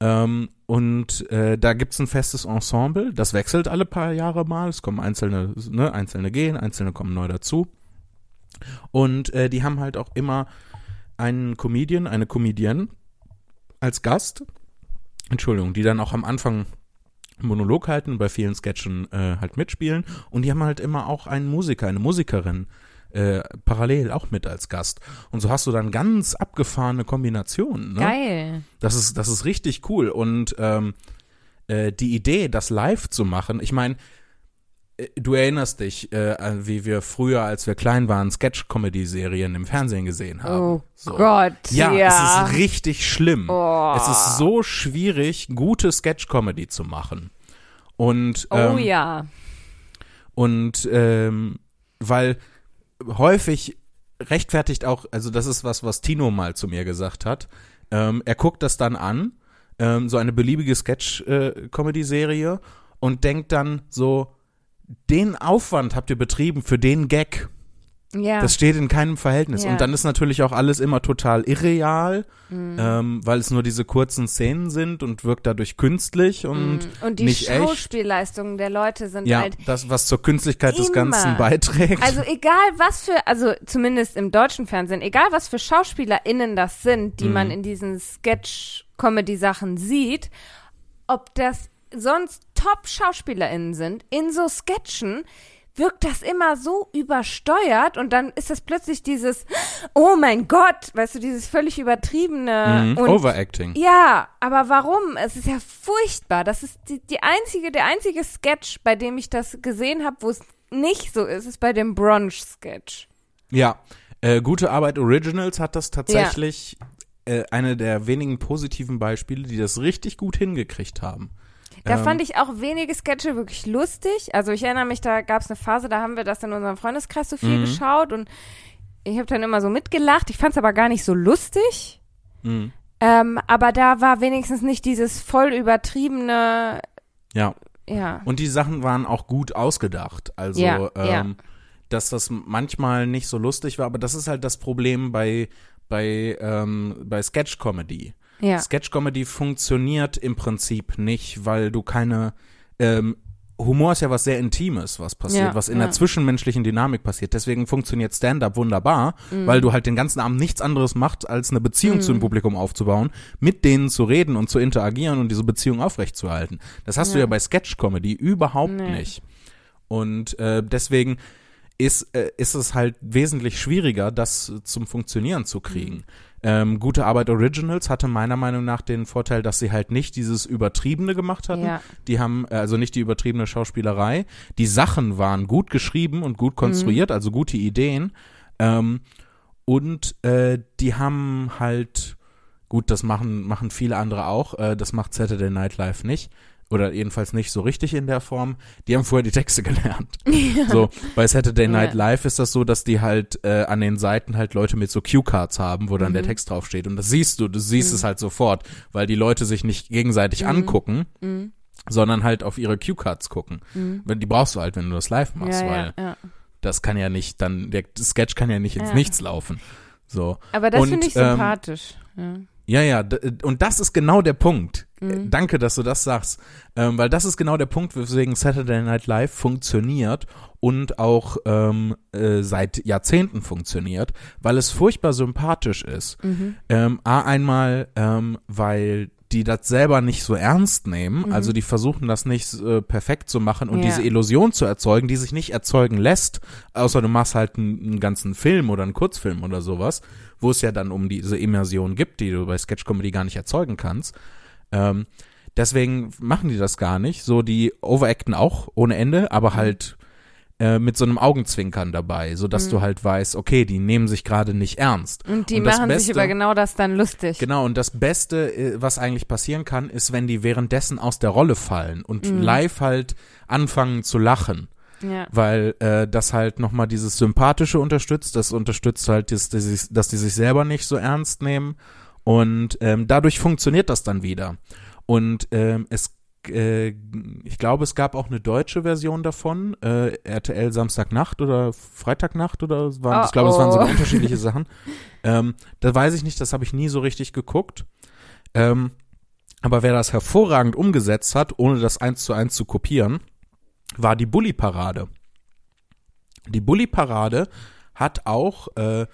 Ähm, und äh, da gibt's ein festes Ensemble, das wechselt alle paar Jahre mal. Es kommen einzelne, ne, einzelne gehen, einzelne kommen neu dazu. Und äh, die haben halt auch immer einen Comedian, eine Comedienne als Gast. Entschuldigung, die dann auch am Anfang Monolog halten, bei vielen Sketchen äh, halt mitspielen. Und die haben halt immer auch einen Musiker, eine Musikerin äh, parallel auch mit als Gast. Und so hast du dann ganz abgefahrene Kombinationen. Ne? Geil. Das ist, das ist richtig cool. Und ähm, äh, die Idee, das live zu machen, ich meine, äh, du erinnerst dich, äh, wie wir früher, als wir klein waren, Sketch-Comedy-Serien im Fernsehen gesehen haben. Oh So. Gott. Ja, Ja, es ist richtig schlimm. Oh. Es ist so schwierig, gute Sketch-Comedy zu machen. Und, Oh ähm, ja. und ähm, weil häufig rechtfertigt auch, also das ist was, was Tino mal zu mir gesagt hat. Ähm, er guckt das dann an, ähm, so eine beliebige Sketch-Comedy-Serie und denkt dann so, den Aufwand habt ihr betrieben für den Gag. Ja. Das steht in keinem Verhältnis. Ja. Und dann ist natürlich auch alles immer total irreal, Mhm. ähm, weil es nur diese kurzen Szenen sind und wirkt dadurch künstlich und Mhm. und die nicht echt. Schauspielleistungen der Leute sind ja, halt das, was zur Künstlichkeit des Immer. Ganzen beiträgt. Also egal was für, also zumindest im deutschen Fernsehen, egal was für SchauspielerInnen das sind, die Mhm. man in diesen Sketch-Comedy-Sachen sieht, ob das sonst Top-SchauspielerInnen sind, in so Sketchen wirkt das immer so übersteuert und dann ist das plötzlich dieses, oh mein Gott, weißt du, dieses völlig übertriebene Mhm. und Overacting. ja, aber warum? Es ist ja furchtbar. Das ist die, die einzige, der einzige Sketch, bei dem ich das gesehen habe, wo es nicht so ist, ist bei dem Brunch-Sketch. Ja, äh, gute Arbeit Originals hat das tatsächlich äh, eine der wenigen positiven Beispiele, die das richtig gut hingekriegt haben. Da Ähm, fand ich auch wenige Sketche wirklich lustig. Also ich erinnere mich, da gab es eine Phase, da haben wir das in unserem Freundeskreis so viel Mhm. geschaut und ich habe dann immer so mitgelacht. Ich fand es aber gar nicht so lustig. mh, Ähm, aber da war wenigstens nicht dieses voll übertriebene, ja, ja. und die Sachen waren auch gut ausgedacht. Also, Ja, ja. ähm, dass das manchmal nicht so lustig war, aber das ist halt das Problem bei, bei, ähm, bei Sketch-Comedy. Ja. Sketch-Comedy funktioniert im Prinzip nicht, weil du keine ähm, Humor ist ja was sehr Intimes, was passiert, Ja, was in ja. der zwischenmenschlichen Dynamik passiert. Deswegen funktioniert Stand-up wunderbar, Mhm. weil du halt den ganzen Abend nichts anderes machst, als eine Beziehung zu dem Publikum aufzubauen, mit denen zu reden und zu interagieren und diese Beziehung aufrechtzuerhalten. Das hast du Ja. ja bei Sketch-Comedy überhaupt Nee. nicht. Und äh, deswegen ist, äh, ist es halt wesentlich schwieriger, das zum Funktionieren zu kriegen. Ähm, Gute Arbeit Originals hatte meiner Meinung nach den Vorteil, dass sie halt nicht dieses Übertriebene gemacht hatten. Ja. Die haben, äh, also nicht die übertriebene Schauspielerei. Die Sachen waren gut geschrieben und gut konstruiert, also gute Ideen. Ähm, und äh, die haben halt, gut, das machen, machen viele andere auch, äh, das macht Saturday Night Live nicht. Oder jedenfalls nicht so richtig in der Form. Die haben vorher die Texte [LAUGHS] gelernt. So, bei Saturday Night Ja. Live ist das so, dass die halt äh, an den Seiten halt Leute mit so Cue-Cards haben, wo dann Mhm. der Text draufsteht. Und das siehst du, du siehst es halt sofort, weil die Leute sich nicht gegenseitig angucken, Mhm. sondern halt auf ihre Cue-Cards gucken. Mhm. Die brauchst du halt, wenn du das live machst, Ja, weil ja, ja. das kann ja nicht dann, der Sketch kann ja nicht ins Ja. Nichts laufen. So. Aber das finde ich ähm, sympathisch. Ja. Ja, ja, und das ist genau der Punkt. Mhm. Danke, dass du das sagst. Ähm, weil das ist genau der Punkt, weswegen Saturday Night Live funktioniert und auch ähm, äh, seit Jahrzehnten funktioniert, weil es furchtbar sympathisch ist. Mhm. Ähm, A, einmal, ähm, weil die das selber nicht so ernst nehmen, Mhm. also die versuchen das nicht äh, perfekt zu machen und Ja. diese Illusion zu erzeugen, die sich nicht erzeugen lässt, außer du machst halt einen, einen ganzen Film oder einen Kurzfilm oder sowas, wo es ja dann um diese Immersion gibt, die du bei Sketch Comedy gar nicht erzeugen kannst. Ähm, deswegen machen die das gar nicht. So, die overacten auch ohne Ende, aber halt äh, mit so einem Augenzwinkern dabei, so dass Mhm. du halt weißt, okay, die nehmen sich gerade nicht ernst. Und die Und machen sich Beste- über genau das dann lustig. Genau, und das Beste, äh, was eigentlich passieren kann, ist, wenn die währenddessen aus der Rolle fallen und Mhm. live halt anfangen zu lachen, Ja. weil äh, das halt nochmal dieses Sympathische unterstützt, das unterstützt halt, dass die, sich, dass die sich selber nicht so ernst nehmen und ähm, dadurch funktioniert das dann wieder. Und ähm, es äh, ich glaube, es gab auch eine deutsche Version davon, äh, RTL Samstagnacht oder Freitagnacht oder es waren, Oh, ich glaube, es waren sogar oh. unterschiedliche Sachen. [LAUGHS] Ähm, da weiß ich nicht, das habe ich nie so richtig geguckt. Ähm, aber wer das hervorragend umgesetzt hat, ohne das eins zu eins zu kopieren, war die Bully-Parade. Die Bully-Parade hat auch, äh,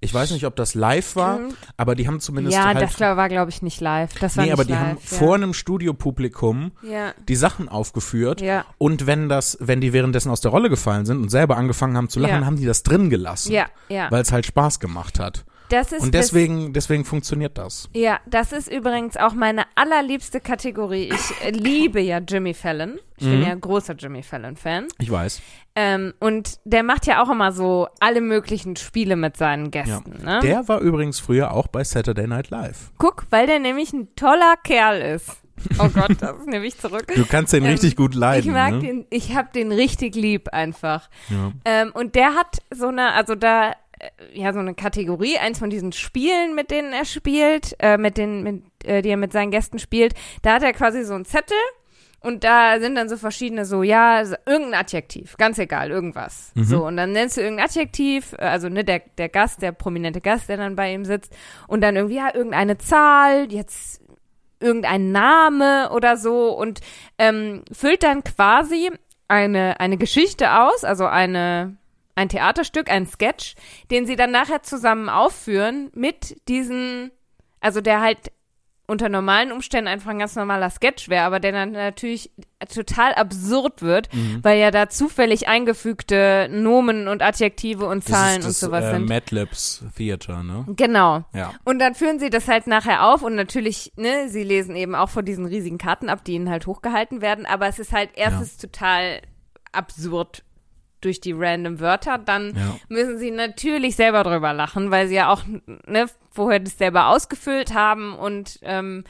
ich weiß nicht, ob das live war, Stimmt. aber die haben zumindest Ja, halt, das war, glaube ich, nicht live. Das war nee, aber die live, haben ja. vor einem Studiopublikum Ja, die Sachen aufgeführt ja, und wenn das, wenn die währenddessen aus der Rolle gefallen sind und selber angefangen haben zu lachen, Ja. haben die das drin gelassen, ja, ja. weil es halt Spaß gemacht hat. Das ist Und deswegen, deswegen funktioniert das. Ja, das ist übrigens auch meine allerliebste Kategorie. Ich äh, liebe ja Jimmy Fallon. Ich bin Mhm. ja großer Jimmy Fallon-Fan. Ich weiß. Ähm, und der macht ja auch immer so alle möglichen Spiele mit seinen Gästen. Ne? Der war übrigens früher auch bei Saturday Night Live. Guck, weil der nämlich ein toller Kerl ist. Oh Gott, [LAUGHS] das nehme ich zurück. Du kannst den Ähm, richtig gut leiden. ich mag ne? den, ich hab den richtig lieb einfach. Ja. Ähm, und der hat so eine, also da, ja, so eine Kategorie, eins von diesen Spielen, mit denen er spielt, äh, mit denen, mit, äh, die er mit seinen Gästen spielt, da hat er quasi so einen Zettel und da sind dann so verschiedene so, ja, irgendein Adjektiv, ganz egal, irgendwas. Mhm. So, und dann nennst du irgendein Adjektiv, äh, also ne, der, der Gast, der prominente Gast, der dann bei ihm sitzt, und dann irgendwie, ja, irgendeine Zahl, jetzt irgendein Name oder so und ähm, füllt dann quasi eine, eine Geschichte aus, also eine, ein Theaterstück, ein Sketch, den sie dann nachher zusammen aufführen mit diesen, also der halt unter normalen Umständen einfach ein ganz normaler Sketch wäre, aber der dann natürlich total absurd wird, Mhm. weil ja da zufällig eingefügte Nomen und Adjektive und Zahlen das ist und das, sowas äh, sind. Mad Libs Theater, ne? Genau. Ja. Und dann führen sie das halt nachher auf und natürlich, ne, sie lesen eben auch vor diesen riesigen Karten ab, die ihnen halt hochgehalten werden, aber es ist halt erstens total absurd durch die random Wörter, dann Ja. müssen sie natürlich selber drüber lachen, weil sie ja auch, ne, vorher das selber ausgefüllt haben und ähm,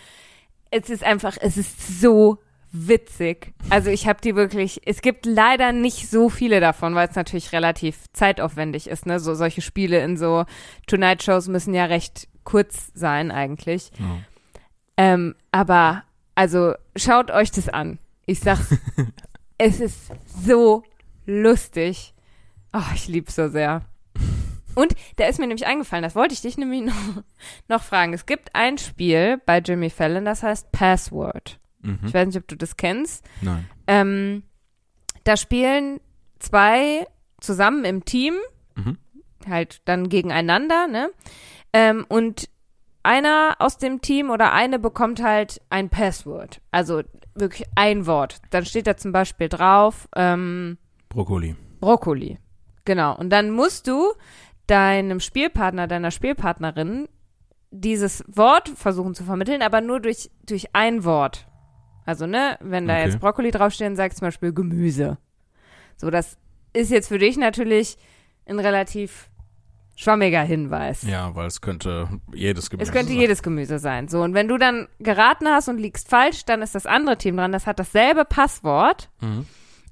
es ist einfach, es ist so witzig. Also ich habe die wirklich, es gibt leider nicht so viele davon, weil es natürlich relativ zeitaufwendig ist, ne? So solche Spiele in so Tonight Shows müssen ja recht kurz sein eigentlich. Ja. Ähm, aber also schaut euch das an. Ich sag's, [LAUGHS] es ist so lustig. Oh, ich lieb's so sehr. Und da ist mir nämlich eingefallen, das wollte ich dich nämlich noch, noch fragen. Es gibt ein Spiel bei Jimmy Fallon, das heißt Password. Mhm. Ich weiß nicht, ob du das kennst. Nein. Ähm, da spielen zwei zusammen im Team, Mhm. halt dann gegeneinander, ne? Ähm, und einer aus dem Team oder eine bekommt halt ein Passwort. Also wirklich ein Wort. Dann steht da zum Beispiel drauf, ähm, Brokkoli. Brokkoli. Genau. Und dann musst du deinem Spielpartner, deiner Spielpartnerin dieses Wort versuchen zu vermitteln, aber nur durch, durch ein Wort. Also, ne, wenn da Okay. jetzt Brokkoli draufsteht, dann sagst du zum Beispiel Gemüse. So, das ist jetzt für dich natürlich ein relativ schwammiger Hinweis. Ja, weil es könnte jedes Gemüse Es könnte sein. jedes Gemüse sein. So, und wenn du dann geraten hast und liegst falsch, dann ist das andere Team dran, das hat dasselbe Passwort. Mhm.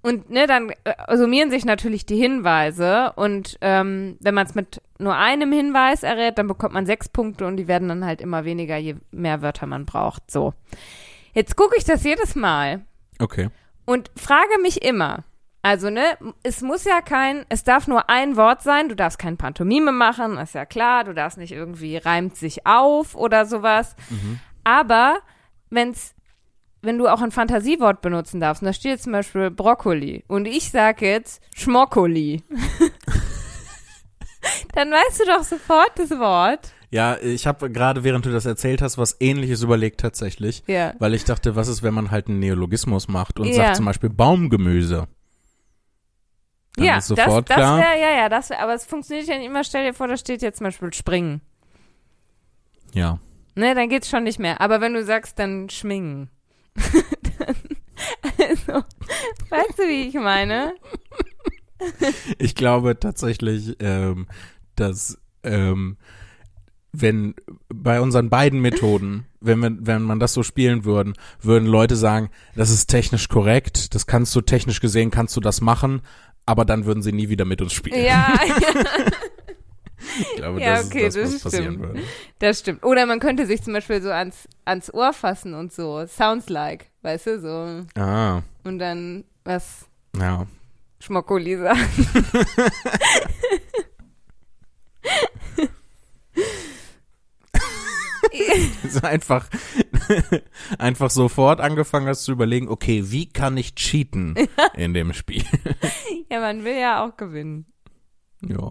Und ne, dann äh, summieren sich natürlich die Hinweise und ähm, wenn man es mit nur einem Hinweis errät, dann bekommt man sechs Punkte und die werden dann halt immer weniger, je mehr Wörter man braucht. So. Jetzt gucke ich das jedes Mal Okay. und frage mich immer, also ne, es muss ja kein, es darf nur ein Wort sein, du darfst kein Pantomime machen, ist ja klar, du darfst nicht irgendwie reimt sich auf oder sowas. Aber wenn's, wenn du auch ein Fantasiewort benutzen darfst, und da steht jetzt zum Beispiel Brokkoli, und ich sage jetzt Schmokkoli, [LAUGHS] dann weißt du doch sofort das Wort. Ja, ich habe gerade, während du das erzählt hast, was ähnliches überlegt tatsächlich. Ja. Weil ich dachte, was ist, wenn man halt einen Neologismus macht und Ja. sagt zum Beispiel Baumgemüse? Dann ja, ist sofort das, das klar. wäre, ja, ja, das wäre, aber es funktioniert ja nicht immer. Stell dir vor, da steht jetzt zum Beispiel Springen. ja. Ne, dann geht's schon nicht mehr. Aber wenn du sagst, dann schmingen. [LAUGHS] also, weißt du, wie ich meine? Ich glaube tatsächlich, ähm, dass ähm, wenn bei unseren beiden Methoden, wenn wir, wenn man das so spielen würden, würden Leute sagen, das ist technisch korrekt, das kannst du technisch gesehen, kannst du das machen, aber dann würden sie nie wieder mit uns spielen. Ja, [LAUGHS] [LAUGHS] Ich glaube, Ja, das okay, ist das, was das passieren stimmt. würde. das stimmt. Oder man könnte sich zum Beispiel so ans, ans Ohr fassen und so. Sounds like, weißt du, so. Ah, Und dann was ja. Schmokkoli sagen. [LAUGHS] So einfach, [LAUGHS] einfach sofort angefangen hast zu überlegen, okay, wie kann ich cheaten in dem Spiel? ja, man will ja auch gewinnen. Ja.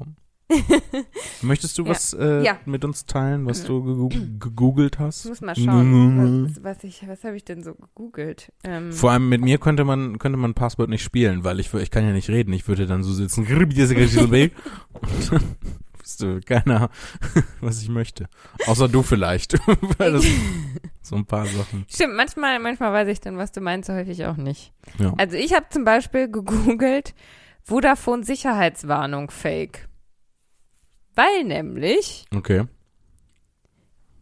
[LAUGHS] Möchtest du Ja. was äh, Ja. mit uns teilen, was du [CLEARS THROAT] gegoo- gegoogelt hast? Ich muss mal schauen, was, was ich, was habe ich denn so gegoogelt? Ähm, Vor allem mit mir könnte man könnte man Passwort nicht spielen, weil ich ich kann ja nicht reden. Ich würde dann so sitzen wüsste [LAUGHS] keiner, [LAUGHS] was ich möchte. Außer du vielleicht, weil das so ein paar Sachen. Stimmt, manchmal, manchmal weiß ich dann, was du meinst, so häufig auch nicht. Ja. Also ich habe zum Beispiel gegoogelt, Vodafone Sicherheitswarnung Fake. Weil nämlich, Okay.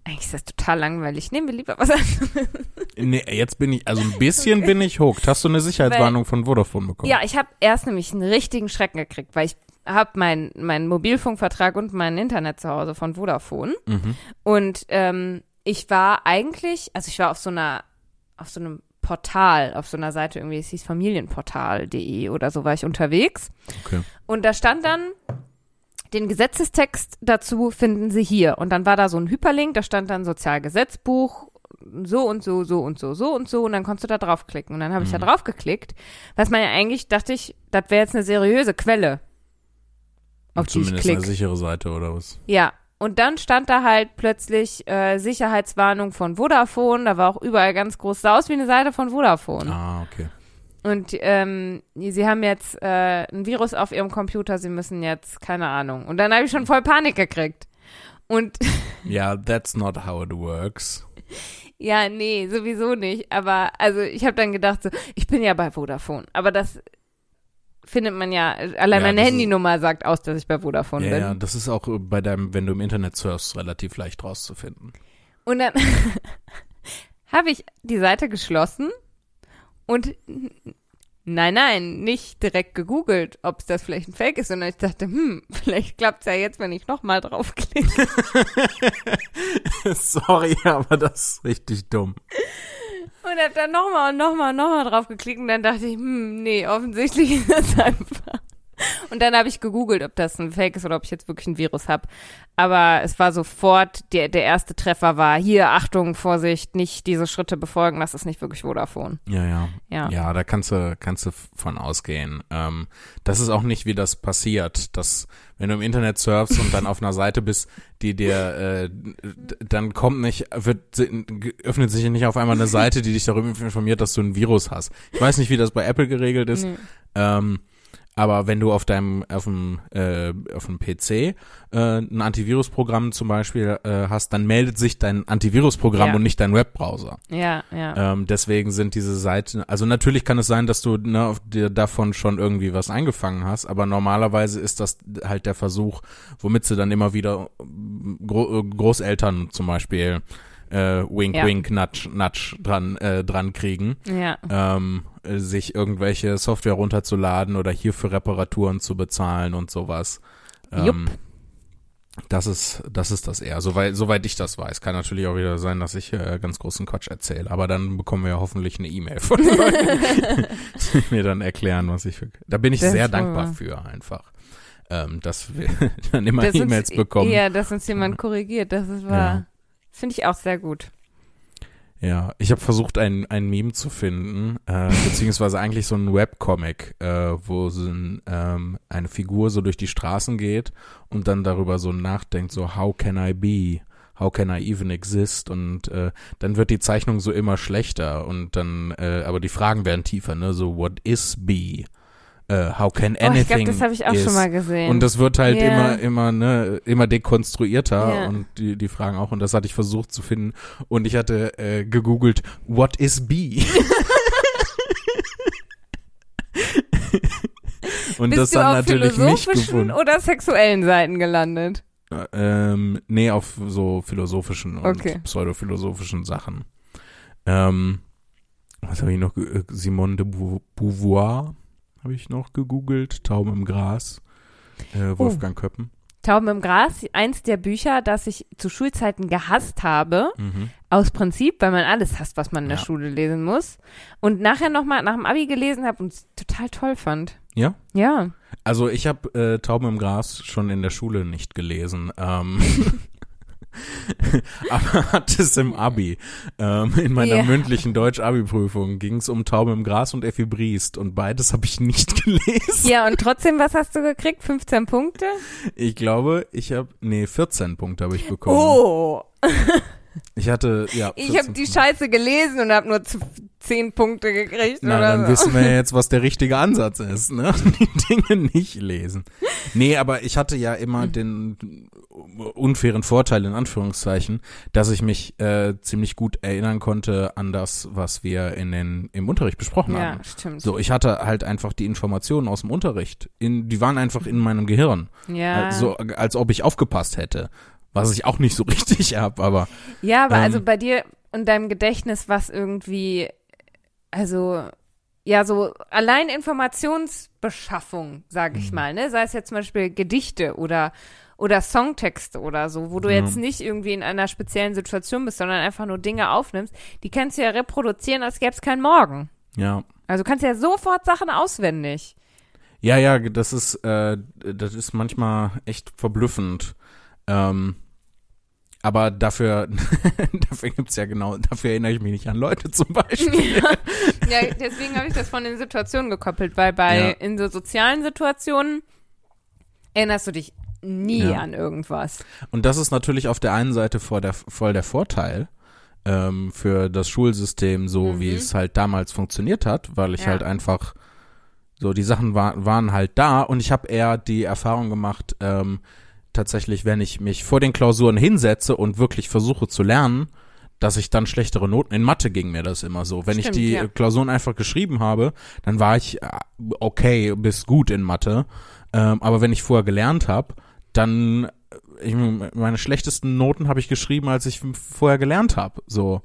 eigentlich ist das total langweilig, nehmen wir lieber was anderes. Nee, jetzt bin ich, also ein bisschen bin ich hooked. Hast du eine Sicherheitswarnung von Vodafone bekommen? Ja, ich habe erst nämlich einen richtigen Schrecken gekriegt, weil ich habe meinen meinen Mobilfunkvertrag und mein Internet zu Hause von Vodafone. Mhm. Und ähm, ich war eigentlich, also ich war auf so einer, auf so einem Portal, auf so einer Seite irgendwie, es hieß familienportal.de oder so war ich unterwegs. Okay. Und da stand dann, den Gesetzestext dazu finden Sie hier. Und dann war da so ein Hyperlink, da stand dann Sozialgesetzbuch, so und so, so und so, so und so. Und dann konntest du da draufklicken. Und dann habe ich da Mhm. draufgeklickt. Was man ja eigentlich, dachte ich, das wäre jetzt eine seriöse Quelle. Auf die ich Zumindest klick. eine sichere Seite oder was? Ja, und dann stand da halt plötzlich äh, Sicherheitswarnung von Vodafone. Da war auch überall ganz groß, sah aus wie eine Seite von Vodafone. Ah, okay. Und ähm, sie haben jetzt äh, ein Virus auf ihrem Computer, sie müssen jetzt, keine Ahnung. Und dann habe ich schon voll Panik gekriegt. Und [LAUGHS] Ja, that's not how it works. ja, nee, sowieso nicht. Aber also ich habe dann gedacht, so, ich bin ja bei Vodafone. Aber das findet man ja, allein Ja, meine das ist- Handynummer sagt aus, dass ich bei Vodafone Ja, bin. ja, das ist auch bei deinem, wenn du im Internet surfst, relativ leicht rauszufinden. Und dann [LAUGHS] habe ich die Seite geschlossen und nein, nein, nicht direkt gegoogelt, ob es das vielleicht ein Fake ist, sondern ich dachte, hm, [LAUGHS] vielleicht klappt's ja jetzt, wenn ich nochmal draufklicke. [LAUGHS] Sorry, aber das ist richtig dumm. Und hab dann nochmal und nochmal und nochmal drauf geklickt und dann dachte ich, hm, nee, offensichtlich [LAUGHS] ist das einfach. Und dann habe ich gegoogelt, ob das ein Fake ist oder ob ich jetzt wirklich ein Virus habe. Aber es war sofort, der, der erste Treffer war, hier, Achtung, Vorsicht, nicht diese Schritte befolgen, das ist nicht wirklich Vodafone. Ja, ja. Ja. Ja, da kannst du, kannst du von ausgehen. Ähm, das ist auch nicht, wie das passiert, dass wenn du im Internet surfst und dann auf einer Seite bist, die dir, äh, dann kommt nicht, wird, öffnet sich nicht auf einmal eine Seite, die dich darüber informiert, dass du ein Virus hast. Ich weiß nicht, wie das bei Apple geregelt ist. Nee. Ähm, aber wenn du auf deinem, auf dem, äh, auf dem PC äh, ein Antivirusprogramm zum Beispiel äh, hast, dann meldet sich dein Antivirusprogramm Ja. und nicht dein Webbrowser. Ja, ja. Ähm, deswegen sind diese Seiten, also natürlich kann es sein, dass du ne, auf dir davon schon irgendwie was eingefangen hast, aber normalerweise ist das halt der Versuch, womit sie dann immer wieder Gro äh, Großeltern zum Beispiel äh, wink Ja. wink nudge nudge dran äh, dran kriegen, Ja. ähm, äh, sich irgendwelche Software runterzuladen oder hierfür Reparaturen zu bezahlen und sowas. Ähm, das ist, das ist das eher. Soweit, soweit ich das weiß. Kann natürlich auch wieder sein, dass ich äh, ganz großen Quatsch erzähle. Aber dann bekommen wir ja hoffentlich eine E-Mail von [LAUGHS] Leuten, die mir dann erklären, was ich für. Da bin ich Das sehr dankbar wahr. für einfach. Ähm, dass wir [LAUGHS] dann immer E-Mails bekommen. Ja, dass uns jemand korrigiert, das ist wahr. Ja. Finde ich auch sehr gut. Ja, ich habe versucht, ein, ein Meme zu finden, äh, [LAUGHS] beziehungsweise eigentlich so ein Webcomic, äh, wo so ein, ähm, eine Figur so durch die Straßen geht und dann darüber so nachdenkt, so how can I be? How can I even exist? Und äh, dann wird die Zeichnung so immer schlechter und dann, äh, aber die Fragen werden tiefer, ne? So what is be? Uh, how can Oh, ich anything glaube, das habe ich auch is? schon mal gesehen. Und das wird halt Ja. immer, immer, ne, immer dekonstruierter Ja. und die, die Fragen auch. Und das hatte ich versucht zu finden. Und ich hatte äh, gegoogelt, what is B? [LAUGHS] und Bist das dann auf natürlich nicht philosophischen gefunden. oder sexuellen Seiten gelandet? Ähm, nee, auf so philosophischen und Okay. pseudophilosophischen Sachen. Ähm, was habe ich noch? äh, Simone de Beauvoir habe ich noch gegoogelt. Tauben im Gras. Äh, Wolfgang Köppen. Tauben im Gras, eins der Bücher, das ich zu Schulzeiten gehasst habe. Mhm. Aus Prinzip, weil man alles hasst, was man in der Ja. Schule lesen muss. Und nachher nochmal nach dem Abi gelesen habe und es total toll fand. Ja? Ja. Also ich habe äh, Tauben im Gras schon in der Schule nicht gelesen. Ähm, [LAUGHS] [LAUGHS] aber hatte es im Abi. Ähm, in meiner Ja. mündlichen Deutsch-Abi-Prüfung ging es um Tauben im Gras und Effi Briest und beides habe ich nicht [LAUGHS] gelesen. Ja, und trotzdem, was hast du gekriegt? 15 Punkte? Ich glaube, ich habe, nee, 14 Punkte habe ich bekommen. Oh. Ich hatte, ja. [LAUGHS] Ich 14 habe die. Scheiße gelesen und habe nur z- 10 Punkte gekriegt. Na, oder dann so. wissen wir [LAUGHS] jetzt, was der richtige Ansatz ist, ne? Die Dinge nicht lesen. Nee, aber ich hatte ja immer Mhm. den unfairen Vorteil, in Anführungszeichen, dass ich mich äh, ziemlich gut erinnern konnte an das, was wir in den, im Unterricht besprochen Ja, haben. stimmt. So, ich hatte halt einfach die Informationen aus dem Unterricht. In, die waren einfach in meinem Gehirn. Ja. So, als ob ich aufgepasst hätte. Was ich auch nicht so [LAUGHS] richtig habe, aber Ja, aber Ähm, also bei dir und deinem Gedächtnis was irgendwie, also ja, so allein Informationsbeschaffung, sage ich Mhm. mal, ne? Sei es jetzt zum Beispiel Gedichte oder oder Songtexte oder so, wo du Ja. jetzt nicht irgendwie in einer speziellen Situation bist, sondern einfach nur Dinge aufnimmst, die kannst du ja reproduzieren, als gäbe es keinen Morgen. ja. Also du kannst ja sofort Sachen auswendig. Ja, ja, das ist, äh, das ist manchmal echt verblüffend. Ähm, aber dafür, [LAUGHS] dafür gibt's ja genau, dafür erinnere ich mich nicht an Leute zum Beispiel. [LAUGHS] ja, deswegen habe ich das von den Situationen gekoppelt, weil bei Ja. in so sozialen Situationen erinnerst du dich nie Ja. an irgendwas. Und das ist natürlich auf der einen Seite voll der, voll der Vorteil ähm, für das Schulsystem, so wie Mhm. es halt damals funktioniert hat, weil ich Ja. halt einfach so die Sachen war, waren halt da und ich habe eher die Erfahrung gemacht, ähm, tatsächlich, wenn ich mich vor den Klausuren hinsetze und wirklich versuche zu lernen, dass ich dann schlechtere Noten in Mathe ging mir das immer so. Wenn Stimmt, ich die ja. Klausuren einfach geschrieben habe, dann war ich äh, okay bis gut in Mathe. Ähm, aber wenn ich vorher gelernt habe, dann ich, meine schlechtesten Noten habe ich geschrieben, als ich vorher gelernt habe. So,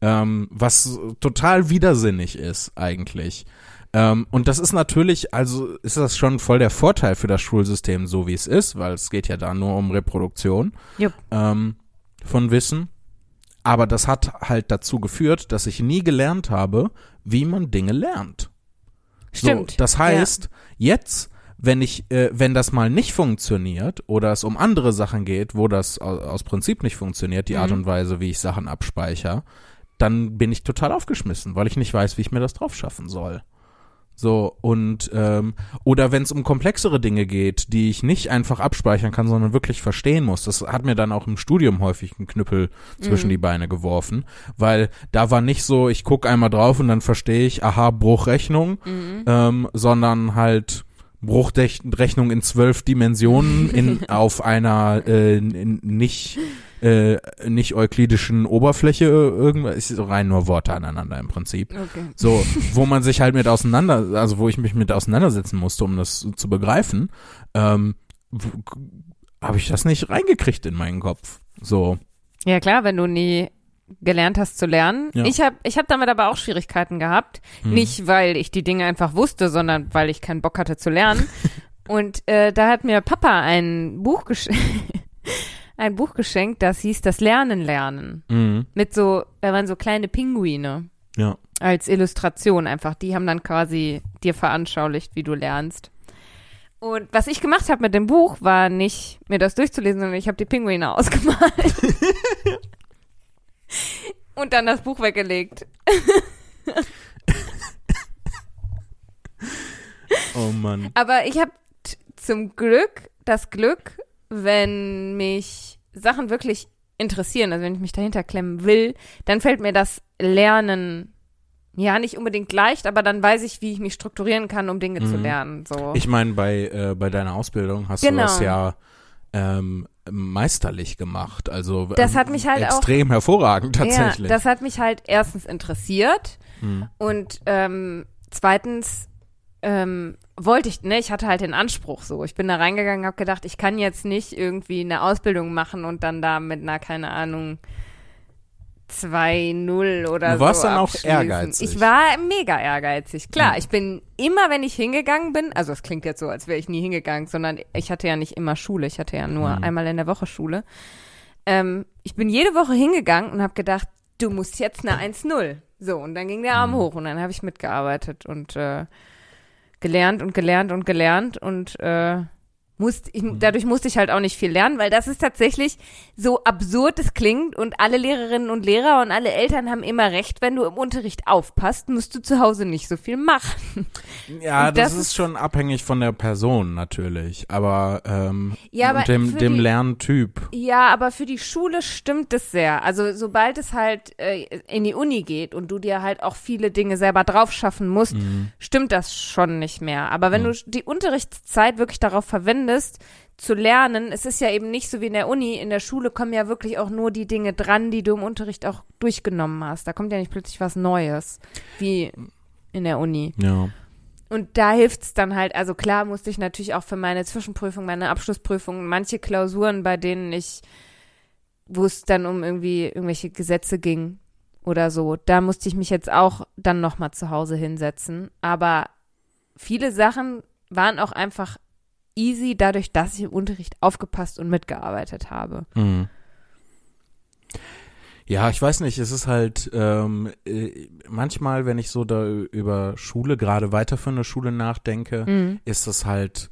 ähm, was total widersinnig ist eigentlich. Ähm, und das ist natürlich, also ist das schon voll der Vorteil für das Schulsystem, so wie es ist, weil es geht ja da nur um Reproduktion ähm, von Wissen. Aber das hat halt dazu geführt, dass ich nie gelernt habe, wie man Dinge lernt. Stimmt. So, das heißt, jetzt, wenn ich, äh, wenn das mal nicht funktioniert oder es um andere Sachen geht, wo das aus, aus Prinzip nicht funktioniert, die Mhm. Art und Weise, wie ich Sachen abspeichere, dann bin ich total aufgeschmissen, weil ich nicht weiß, wie ich mir das drauf schaffen soll. So, und ähm, oder wenn es um komplexere Dinge geht, die ich nicht einfach abspeichern kann, sondern wirklich verstehen muss. Das hat mir dann auch im Studium häufig einen Knüppel zwischen Mhm. die Beine geworfen, weil da war nicht so, ich guck einmal drauf und dann verstehe ich, aha, Bruchrechnung, Mhm. ähm, sondern halt Bruchrechnung in zwölf Dimensionen in [LAUGHS] auf einer äh, nicht äh, nicht euklidischen Oberfläche irgendwas ist rein nur Worte aneinander im Prinzip. Okay. So, [LAUGHS] wo man sich halt mit auseinander, also wo ich mich mit auseinandersetzen musste, um das zu begreifen, ähm, habe ich das nicht reingekriegt in meinen Kopf. So, Ja klar, wenn du nie gelernt hast zu lernen. Ja. Ich habe ich hab damit aber auch Schwierigkeiten gehabt. hm. Nicht, weil ich die Dinge einfach wusste, sondern weil ich keinen Bock hatte zu lernen. [LAUGHS] Und äh, da hat mir Papa ein Buch, gesch [LAUGHS] ein Buch geschenkt, das hieß Das Lernen lernen. Mhm. Mit so, da waren so kleine Pinguine Ja. als Illustration einfach. Die haben dann quasi dir veranschaulicht, wie du lernst. Und was ich gemacht habe mit dem Buch, war nicht mir das durchzulesen, sondern ich habe die Pinguine [LAUGHS] ausgemalt. Und dann das Buch weggelegt. [LAUGHS] Oh Mann. Aber ich habe zum Glück das Glück, wenn mich Sachen wirklich interessieren, also wenn ich mich dahinter klemmen will, dann fällt mir das Lernen ja nicht unbedingt leicht, aber dann weiß ich, wie ich mich strukturieren kann, um Dinge zu Mhm. lernen. So. Ich meine, bei, äh, bei deiner Ausbildung hast Genau. du das ja ähm, meisterlich gemacht. Also Das ähm, hat mich halt auch- extrem hervorragend tatsächlich. Ja, das hat mich halt erstens interessiert Hm. und ähm, zweitens ähm, wollte ich, ne, ich hatte halt den Anspruch so. Ich bin da reingegangen, habe gedacht, ich kann jetzt nicht irgendwie eine Ausbildung machen und dann da mit einer, keine Ahnung, 2-0 oder Du warst so dann auch ehrgeizig. Ich war mega ehrgeizig. Klar, Mhm. ich bin immer, wenn ich hingegangen bin, also es klingt jetzt so, als wäre ich nie hingegangen, sondern ich hatte ja nicht immer Schule, ich hatte ja nur Mhm. einmal in der Woche Schule. Ähm, ich bin jede Woche hingegangen und habe gedacht, du musst jetzt eine 1-0. So, und dann ging der Arm Mhm. hoch und dann habe ich mitgearbeitet und äh, gelernt und gelernt und gelernt und äh, musste, ich, Mhm. dadurch musste ich halt auch nicht viel lernen, weil das ist tatsächlich so absurd es klingt und alle Lehrerinnen und Lehrer und alle Eltern haben immer recht, wenn du im Unterricht aufpasst, musst du zu Hause nicht so viel machen. Ja, das, das ist schon abhängig von der Person natürlich, aber, ähm, Ja, aber dem, dem die- Lerntyp. Ja, aber für die Schule stimmt es sehr. Also sobald es halt äh, in die Uni geht und du dir halt auch viele Dinge selber drauf schaffen musst, Mhm. stimmt das schon nicht mehr. Aber wenn Mhm. du die Unterrichtszeit wirklich darauf verwendest, zu lernen, es ist ja eben nicht so wie in der Uni. In der Schule kommen ja wirklich auch nur die Dinge dran, die du im Unterricht auch durchgenommen hast. Da kommt ja nicht plötzlich was Neues, wie in der Uni. Ja. Und da hilft's dann halt, also klar musste ich natürlich auch für meine Zwischenprüfung, meine Abschlussprüfung, manche Klausuren, bei denen ich, wo es dann um irgendwie irgendwelche Gesetze ging oder so, da musste ich mich jetzt auch dann nochmal zu Hause hinsetzen. Aber viele Sachen waren auch einfach easy, dadurch, dass ich im Unterricht aufgepasst und mitgearbeitet habe. Mhm. Ja, ich weiß nicht, es ist halt ähm, äh, manchmal, wenn ich so da über Schule, gerade weiterführende Schule nachdenke, Mhm. ist das halt,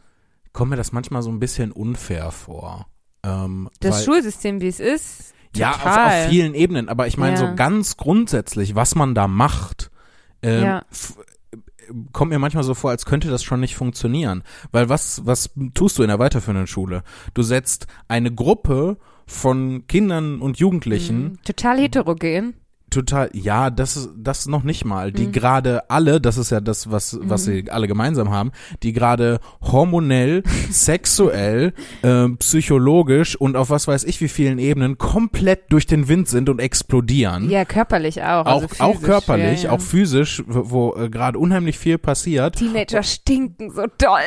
kommt mir das manchmal so ein bisschen unfair vor. Ähm, Das weil, Schulsystem, wie es ist, ja, auf, total. auf vielen Ebenen, aber ich meine Ja. so ganz grundsätzlich, was man da macht, ähm, Ja. Kommt mir manchmal so vor, als könnte das schon nicht funktionieren. Weil was, was tust du in der weiterführenden Schule? Du setzt eine Gruppe von Kindern und Jugendlichen Mhm. total heterogen. Total, ja, das ist das noch nicht mal, die Mhm. gerade alle, das ist ja das, was, was sie alle gemeinsam haben, die gerade hormonell, [LAUGHS] sexuell, ähm, psychologisch und auf was weiß ich wie vielen Ebenen komplett durch den Wind sind und explodieren. Ja, körperlich auch. auch, also auch körperlich, ja, ja. auch physisch, wo, wo äh, gerade unheimlich viel passiert. Teenager stinken so doll.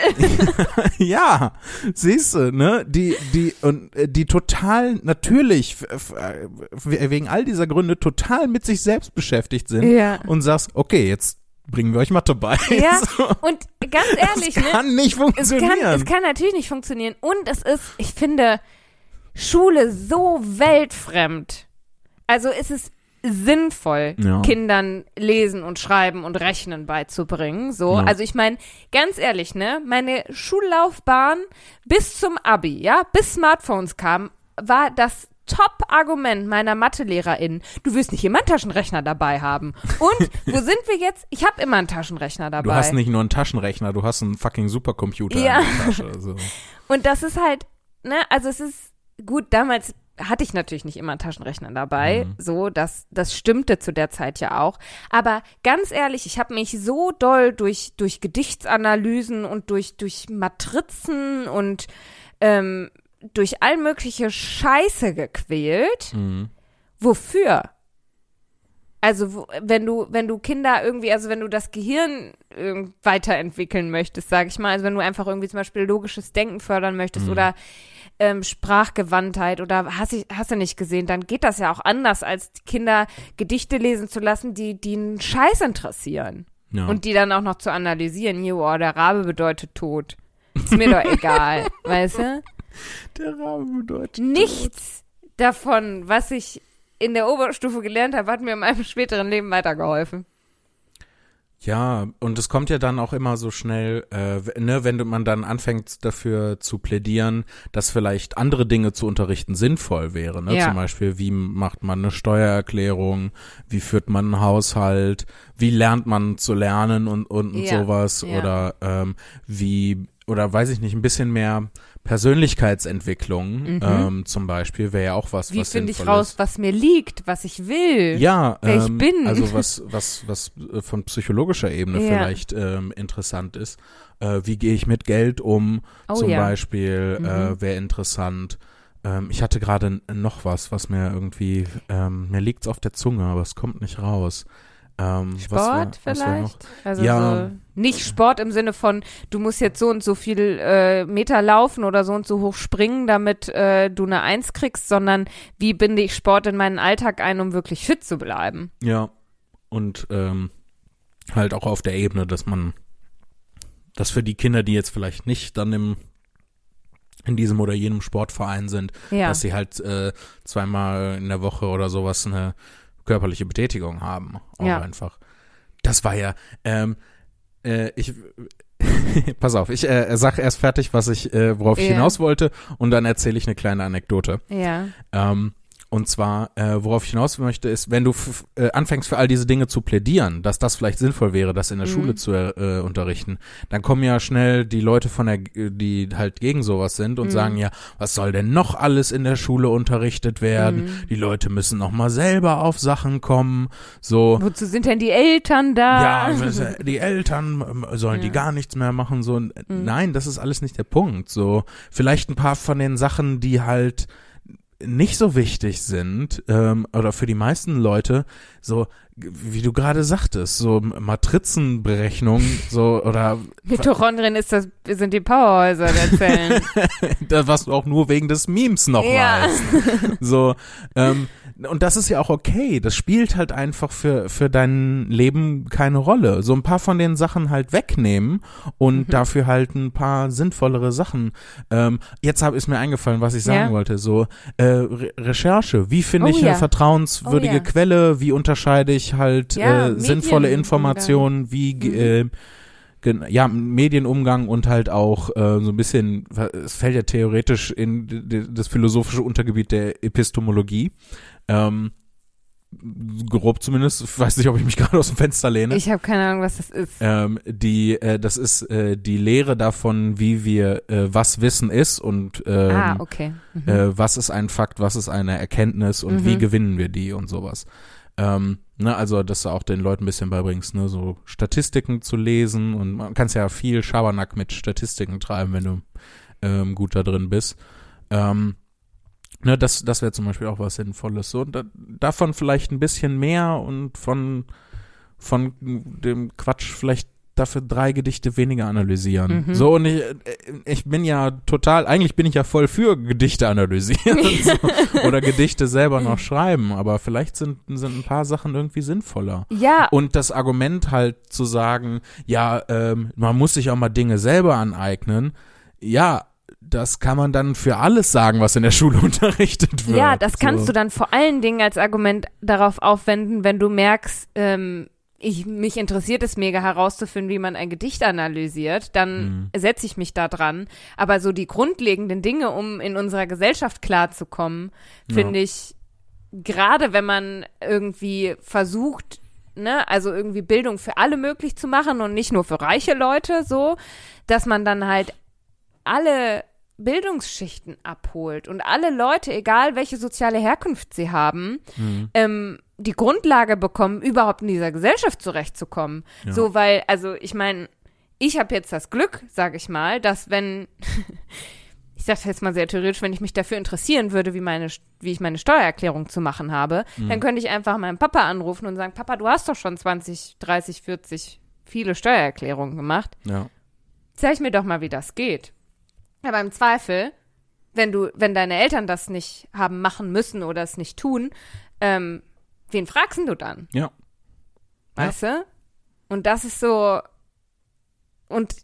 [LAUGHS] ja, siehst du, ne? Die, die, und äh, die total natürlich, äh, wegen all dieser Gründe, total mit sich selbst beschäftigt sind ja. und sagst, okay, jetzt bringen wir euch Mathe bei. Ja, [LAUGHS] So, und ganz ehrlich, ne? kann nicht Es kann, funktionieren. es kann natürlich nicht funktionieren. Und es ist, ich finde, Schule so weltfremd. Also ist es sinnvoll, Ja. Kindern lesen und schreiben und rechnen beizubringen. So, Ja. also ich meine, ganz ehrlich, ne, meine Schullaufbahn bis zum Abi, ja, bis Smartphones kamen, war das Top-Argument meiner Mathelehrerin. Du wirst nicht immer einen Taschenrechner dabei haben. Und [LAUGHS] wo sind wir jetzt? Ich habe immer einen Taschenrechner dabei. du hast nicht nur einen Taschenrechner, du hast einen fucking Supercomputer Ja. in der Tasche. So. [LAUGHS] Und das ist halt, ne, also es ist gut, damals hatte ich natürlich nicht immer einen Taschenrechner dabei, Mhm. so, das, das stimmte zu der Zeit ja auch. Aber ganz ehrlich, ich habe mich so doll durch, durch Gedichtsanalysen und durch, durch Matrizen und ähm, durch all mögliche Scheiße gequält. Mhm. Wofür? Also, wenn du, wenn du Kinder irgendwie, also wenn du das Gehirn weiterentwickeln möchtest, sag ich mal, also wenn du einfach irgendwie zum Beispiel logisches Denken fördern möchtest Mhm. oder ähm, Sprachgewandtheit oder hast, ich, hast du nicht gesehen, dann geht das ja auch anders, als Kinder Gedichte lesen zu lassen, die, die einen Scheiß interessieren. Ja. Und die dann auch noch zu analysieren, hier, oh, der Rabe bedeutet tot. Ist mir doch [LAUGHS] egal, weißt du? Der Rabe bedeutet. Nichts davon, was ich in der Oberstufe gelernt habe, hat mir in meinem späteren Leben weitergeholfen. Ja, und es kommt ja dann auch immer so schnell, äh, ne, wenn man dann anfängt dafür zu plädieren, dass vielleicht andere Dinge zu unterrichten sinnvoll wäre. Ne? Ja. Zum Beispiel, wie macht man eine Steuererklärung, wie führt man einen Haushalt, wie lernt man zu lernen und, und, und Ja, sowas. ja. Oder ähm, wie, oder weiß ich nicht, ein bisschen mehr Persönlichkeitsentwicklung Mhm. ähm, zum Beispiel wäre ja auch was, Wie was finde ich raus, ist. was mir liegt, was ich will? Ja, wer ich ähm, bin. also [LAUGHS] was, was, was äh, von psychologischer Ebene Ja. vielleicht ähm, interessant ist. Äh, wie gehe ich mit Geld um? Oh zum ja. Beispiel Mhm. äh, wäre interessant. Ähm, ich hatte gerade noch was, was mir irgendwie, ähm, mir liegt's auf der Zunge, aber es kommt nicht raus. Ähm, was Sport was noch? vielleicht? Also Ja. so, nicht Sport im Sinne von, du musst jetzt so und so viel äh, Meter laufen oder so und so hoch springen, damit äh, du eine Eins kriegst, sondern wie binde ich Sport in meinen Alltag ein, um wirklich fit zu bleiben? Ja. Und ähm, halt auch auf der Ebene, dass man, dass für die Kinder, die jetzt vielleicht nicht dann im in diesem oder jenem Sportverein sind, Ja. dass sie halt äh, zweimal in der Woche oder sowas eine körperliche Betätigung haben. Auch Ja. einfach. Das war ja, ähm, äh, ich, [LAUGHS] pass auf, ich äh, sag erst fertig, was ich, äh, worauf ich Ja. hinaus wollte und dann erzähle ich eine kleine Anekdote. ja. Ähm, und zwar, äh, worauf ich hinaus möchte, ist, wenn du äh, anfängst für all diese Dinge zu plädieren, dass das vielleicht sinnvoll wäre, das in der Mhm. Schule zu äh, unterrichten, dann kommen ja schnell die Leute von der, die halt gegen sowas sind und Mhm. sagen ja, was soll denn noch alles in der Schule unterrichtet werden? Mhm. Die Leute müssen noch mal selber auf Sachen kommen, so. Wozu sind denn die Eltern da? Ja, die Eltern ähm, sollen die Ja. gar nichts mehr machen, so. Mhm. Nein, das ist alles nicht der Punkt, so. Vielleicht ein paar von den Sachen, die halt nicht so wichtig sind, ähm, oder für die meisten Leute, so, wie du gerade sagtest, so Matrizenberechnung, so, oder [LAUGHS] Mitochondrien ist das, sind die Powerhäuser der Zellen. [LAUGHS] das, was du auch nur wegen des Memes noch Ja. weißt. So, ähm, und das ist ja auch okay. Das spielt halt einfach für, für dein Leben keine Rolle. So ein paar von den Sachen halt wegnehmen und Mhm. dafür halt ein paar sinnvollere Sachen. Ähm, jetzt hab, ist mir eingefallen, was ich sagen Ja. wollte. So, äh, Re Recherche. Wie finde Oh ich eine ja. vertrauenswürdige Oh ja. Quelle? Wie unterscheide ich halt äh, sinnvolle. Informationen? Wie, Mhm. äh, ja, Medienumgang und halt auch äh, so ein bisschen, es fällt ja theoretisch in das philosophische Untergebiet der Epistemologie. Ähm, grob zumindest, ich [LAUGHS] weiß nicht, ob ich mich [LAUGHS] gerade aus dem Fenster lehne. Ich habe keine Ahnung, was das ist. ähm, die, äh, das ist äh, die Lehre davon, wie wir, äh, was Wissen ist und ähm, ah, okay. Mhm. äh, was ist ein Fakt, was ist eine Erkenntnis und Mhm. wie gewinnen wir die und sowas. Ähm, ne, also, dass du auch den Leuten ein bisschen beibringst, ne, so Statistiken zu lesen und man kann ja viel Schabernack mit Statistiken treiben, wenn du ähm, gut da drin bist. Ähm, ne, das, das wäre zum Beispiel auch was Sinnvolles. So, da, davon vielleicht ein bisschen mehr und von, von dem Quatsch vielleicht dafür drei Gedichte weniger analysieren. Mhm. So, und ich, äh, ich bin ja total, eigentlich bin ich ja voll für Gedichte analysieren [LAUGHS] so, oder Gedichte selber noch schreiben, aber vielleicht sind, sind ein paar Sachen irgendwie sinnvoller. ja, Und das Argument halt zu sagen, ja, ähm, man muss sich auch mal Dinge selber aneignen, ja, das kann man dann für alles sagen, was in der Schule [LAUGHS] unterrichtet wird. ja, das kannst so. du dann vor allen Dingen als Argument darauf aufwenden, wenn du merkst, ähm, ich, mich interessiert es mega herauszufinden, wie man ein Gedicht analysiert, dann Mhm. setze ich mich da dran. Aber so die grundlegenden Dinge, um in unserer Gesellschaft klarzukommen, finde ich, gerade wenn man irgendwie versucht, ne, also irgendwie Bildung für alle möglich zu machen und nicht nur für reiche Leute so, dass man dann halt alle Bildungsschichten abholt und alle Leute, egal welche soziale Herkunft sie haben, Mhm. ähm, die Grundlage bekommen, überhaupt in dieser Gesellschaft zurechtzukommen. Ja. So, weil, also ich meine, ich habe jetzt das Glück, sage ich mal, dass wenn, [LAUGHS] ich sage jetzt mal sehr theoretisch, wenn ich mich dafür interessieren würde, wie meine, wie ich meine Steuererklärung zu machen habe, Mhm. dann könnte ich einfach meinen Papa anrufen und sagen, Papa, du hast doch schon 20, 30, 40 viele Steuererklärungen gemacht Ja. zeig mir doch mal, wie das geht. Aber im Zweifel, wenn du, wenn deine Eltern das nicht haben machen müssen oder es nicht tun, ähm, wen fragst denn du dann? Ja. Weißt du? Und das ist so, und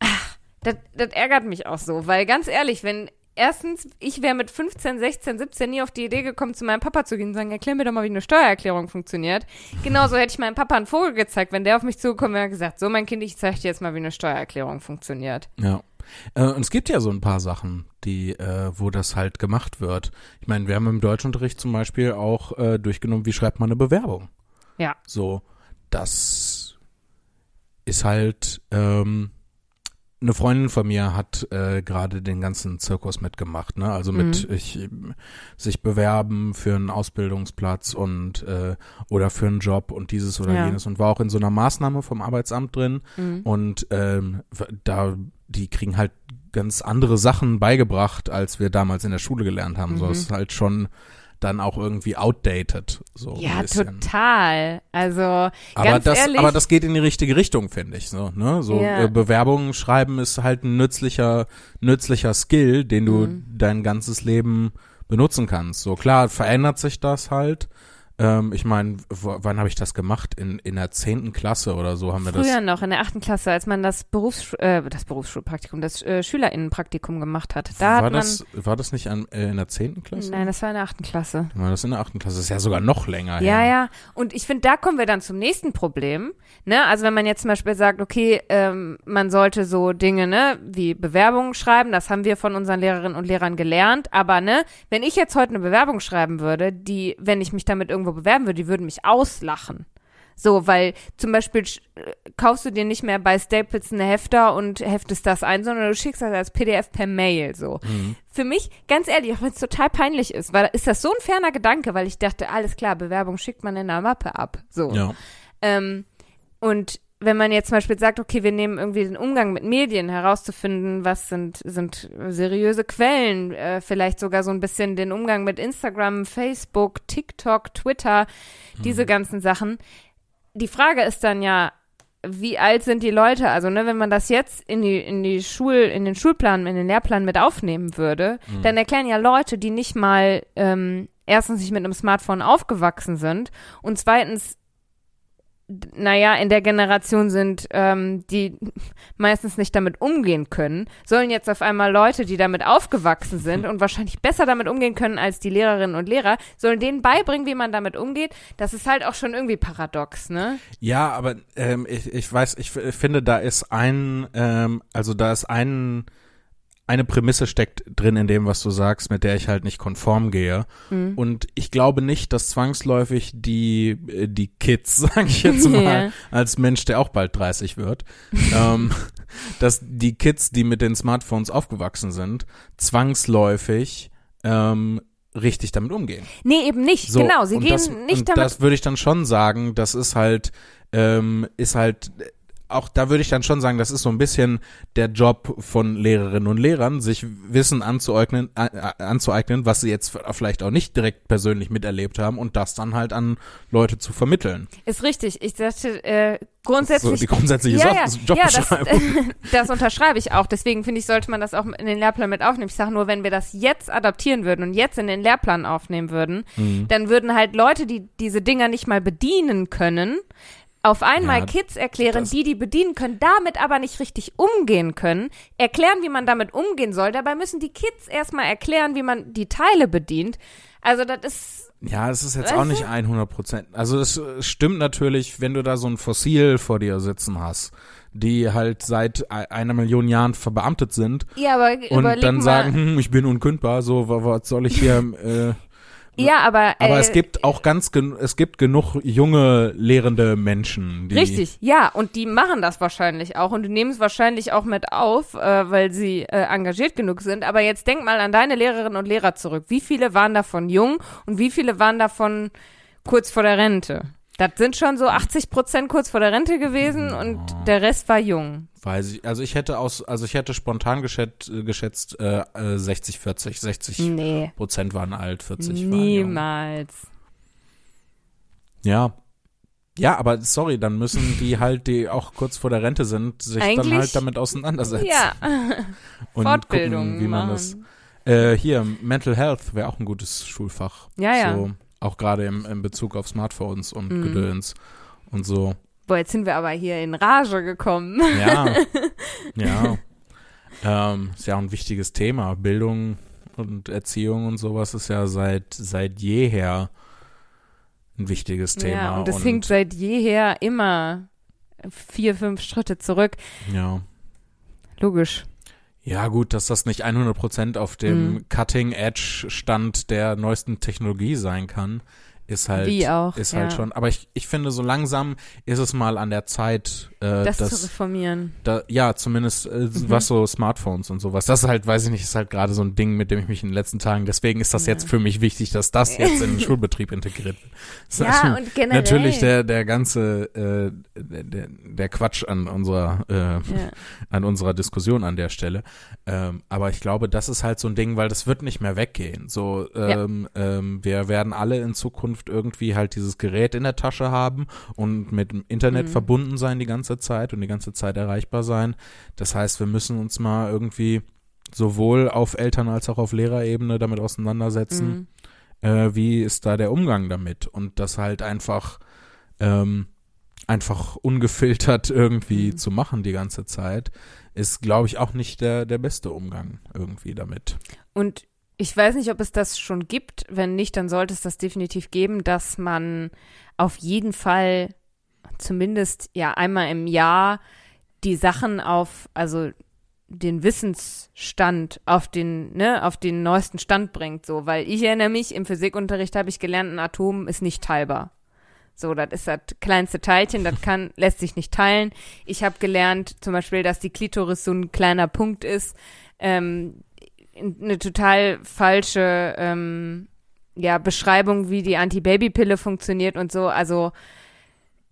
ach, das, das ärgert mich auch so, weil ganz ehrlich, wenn erstens, ich wäre mit 15, 16, 17 nie auf die Idee gekommen, zu meinem Papa zu gehen und sagen, erklär mir doch mal, wie eine Steuererklärung funktioniert. Genauso hätte ich meinem Papa einen Vogel gezeigt, wenn der auf mich zugekommen wäre und gesagt, so mein Kind, ich zeige dir jetzt mal, wie eine Steuererklärung funktioniert. Ja. Äh, und es gibt ja so ein paar Sachen, die, äh, wo das halt gemacht wird. Ich meine, wir haben im Deutschunterricht zum Beispiel auch äh, durchgenommen, wie schreibt man eine Bewerbung. Ja. So, das ist halt, ähm, eine Freundin von mir hat äh, gerade den ganzen Zirkus mitgemacht, ne? Also mit Mhm. ich, sich bewerben für einen Ausbildungsplatz und äh, oder für einen Job und dieses oder Ja. jenes und war auch in so einer Maßnahme vom Arbeitsamt drin Mhm. und ähm, da die kriegen halt ganz andere Sachen beigebracht, als wir damals in der Schule gelernt haben. So Mhm. ist halt schon dann auch irgendwie outdated. So Ja, total. Also, Aber ganz das, ehrlich. aber das geht in die richtige Richtung, finde ich. So, ne? so Ja. äh, Bewerbungen schreiben ist halt ein nützlicher, nützlicher Skill, den du Mhm. dein ganzes Leben benutzen kannst. So klar verändert sich das halt. Ähm, ich meine, wann habe ich das gemacht? In, in der zehnten Klasse oder so haben wir das. Früher noch in der achten Klasse, als man das Berufs äh, das Berufsschulpraktikum, das äh, Schülerinnenpraktikum gemacht hat. Da war hat das, war das nicht an, äh, in der zehnten man Klasse? Nein, das war in der achten Klasse. War das in der achten Klasse? Das ist ja sogar noch länger Ja, her. ja. Und ich finde, da kommen wir dann zum nächsten Problem. Ne? Also wenn man jetzt zum Beispiel sagt, okay, ähm, man sollte so Dinge, ne, wie Bewerbungen schreiben, das haben wir von unseren Lehrerinnen und Lehrern gelernt. Aber ne, wenn ich jetzt heute eine Bewerbung schreiben würde, die, wenn ich mich damit irgendwo bewerben würde, die würden mich auslachen. So, weil zum Beispiel kaufst du dir nicht mehr bei Staples eine Hefter und heftest das ein, sondern du schickst das als PDF per Mail so. Mhm. Für mich, ganz ehrlich, auch wenn es total peinlich ist, weil ist das so ein ferner Gedanke, weil ich dachte, alles klar, Bewerbung schickt man in der Mappe ab. So. Ja. Ähm, und wenn man jetzt zum Beispiel sagt, okay, wir nehmen irgendwie den Umgang mit Medien herauszufinden, was sind, sind seriöse Quellen, äh, vielleicht sogar so ein bisschen den Umgang mit Instagram, Facebook, TikTok, Twitter, diese ganzen Sachen. Die Frage ist dann ja, wie alt sind die Leute? Also, ne, wenn man das jetzt in die, in die Schul, in den Schulplan, in den Lehrplan mit aufnehmen würde, Mhm. dann erklären ja Leute, die nicht mal ähm, erstens nicht mit einem Smartphone aufgewachsen sind und zweitens naja, in der Generation sind, ähm, die meistens nicht damit umgehen können, sollen jetzt auf einmal Leute, die damit aufgewachsen sind und wahrscheinlich besser damit umgehen können als die Lehrerinnen und Lehrer, sollen denen beibringen, wie man damit umgeht. Das ist halt auch schon irgendwie paradox, ne? Ja, aber ähm, ich, ich weiß, ich f- finde, da ist ein, ähm, also da ist ein, eine Prämisse steckt drin in dem, was du sagst, mit der ich halt nicht konform gehe. Mhm. Und ich glaube nicht, dass zwangsläufig die, äh, die Kids, [LAUGHS] sage ich jetzt mal, Ja. als Mensch, der auch bald 30 wird, [LAUGHS] ähm, dass die Kids, die mit den Smartphones aufgewachsen sind, zwangsläufig ähm, richtig damit umgehen. Nee, eben nicht. So, genau, sie gehen das, nicht und damit. Das würde ich dann schon sagen, das ist halt, ähm, ist halt, auch da würde ich dann schon sagen, das ist so ein bisschen der Job von Lehrerinnen und Lehrern, sich Wissen anzueignen, anzueignen, was sie jetzt vielleicht auch nicht direkt persönlich miterlebt haben und das dann halt an Leute zu vermitteln. ist richtig. Ich sagte, äh, So grundsätzlich. die grundsätzliche ja, ja, Jobbeschreibung. Ja, das, [LAUGHS] das unterschreibe ich auch. Deswegen finde ich, sollte man das auch in den Lehrplan mit aufnehmen. Ich sage nur, wenn wir das jetzt adaptieren würden und jetzt in den Lehrplan aufnehmen würden, Mhm. dann würden halt Leute, die diese Dinger nicht mal bedienen können, auf einmal Ja, Kids erklären, das- die die bedienen können, damit aber nicht richtig umgehen können, erklären, wie man damit umgehen soll. Dabei müssen die Kids erstmal erklären, wie man die Teile bedient. Also das ist Ja, es ist jetzt auch nicht 100 Prozent. Also es stimmt natürlich, wenn du da so ein Fossil vor dir sitzen hast, die halt seit e- einer Million Jahren verbeamtet sind ja, aber und dann mal. sagen, hm, ich bin unkündbar, so, wa- was soll ich hier, [LAUGHS] äh, ja, aber aber äh, es gibt auch ganz, gen es gibt genug junge, lehrende Menschen, die. Richtig, ja, und die machen das wahrscheinlich auch und die nehmen es wahrscheinlich auch mit auf, äh, weil sie äh, engagiert genug sind. Aber jetzt denk mal an deine Lehrerinnen und Lehrer zurück. Wie viele waren davon jung und wie viele waren davon kurz vor der Rente? Das sind schon so 80 Prozent kurz vor der Rente gewesen und der Rest war jung. Weiß ich, also ich hätte aus, also ich hätte spontan geschätzt, äh, geschätzt äh, äh, 60, 40, 60 Nee, Prozent waren alt, 40 waren jung. niemals. Ja. Ja, aber sorry, dann müssen die halt, die auch kurz vor der Rente sind, sich dann Eigentlich- halt damit auseinandersetzen. Ja, [LAUGHS] und Fortbildung gucken, wie man machen. das. Äh, hier, Mental Health wäre auch ein gutes Schulfach. Ja, ja. So, auch gerade im, im Bezug auf Smartphones und Mhm. Gedöns und so. Boah, jetzt sind wir aber hier in Rage gekommen. Ja. [LAUGHS] ja. Ähm, ist ja auch ein wichtiges Thema. Bildung und Erziehung und sowas ist ja seit, seit jeher ein wichtiges Thema. Ja, und es hinkt seit jeher immer vier, fünf Schritte zurück. Ja. Logisch. Ja, gut, dass das nicht 100% auf dem Mhm. Cutting-Edge-Stand der neuesten Technologie sein kann, ist halt, Wie auch, ist ja. halt schon. Aber ich, ich finde, so langsam ist es mal an der Zeit, äh, Das, dass, zu reformieren. da, ja, zumindest äh, Mhm. was so Smartphones und sowas. Das ist halt, weiß ich nicht, ist halt gerade so ein Ding, mit dem ich mich in den letzten Tagen, deswegen ist das Ja. jetzt für mich wichtig, dass das jetzt in den [LAUGHS] Schulbetrieb integriert wird. Das ist Ja, und generell. Natürlich der, der ganze, äh, der, der- der Quatsch an unserer, äh, Ja. [LAUGHS] an unserer Diskussion an der Stelle. Ähm, aber ich glaube, das ist halt so ein Ding, weil das wird nicht mehr weggehen. So, ähm, ähm, wir werden alle in Zukunft irgendwie halt dieses Gerät in der Tasche haben und mit dem Internet Mhm. verbunden sein die ganze Zeit und die ganze Zeit erreichbar sein. Das heißt, wir müssen uns mal irgendwie sowohl auf Eltern- als auch auf Lehrerebene damit auseinandersetzen Mhm. äh, wie ist da der Umgang damit und das halt einfach ähm, einfach ungefiltert irgendwie Mhm. zu machen die ganze Zeit ist glaube ich auch nicht der der beste Umgang irgendwie damit Und ich weiß nicht, ob es das schon gibt. Wenn nicht, dann sollte es das definitiv geben, dass man auf jeden Fall zumindest ja einmal im Jahr die Sachen auf, also den Wissensstand auf den, ne, auf den neuesten Stand bringt, so, weil ich erinnere mich, im Physikunterricht habe ich gelernt, ein Atom ist nicht teilbar. So, das ist das kleinste Teilchen, das kann, [LAUGHS] lässt sich nicht teilen. Ich habe gelernt, zum Beispiel, dass die Klitoris so ein kleiner Punkt ist. Ähm, eine total falsche ähm, ja, Beschreibung, wie die Antibabypille funktioniert und so. Also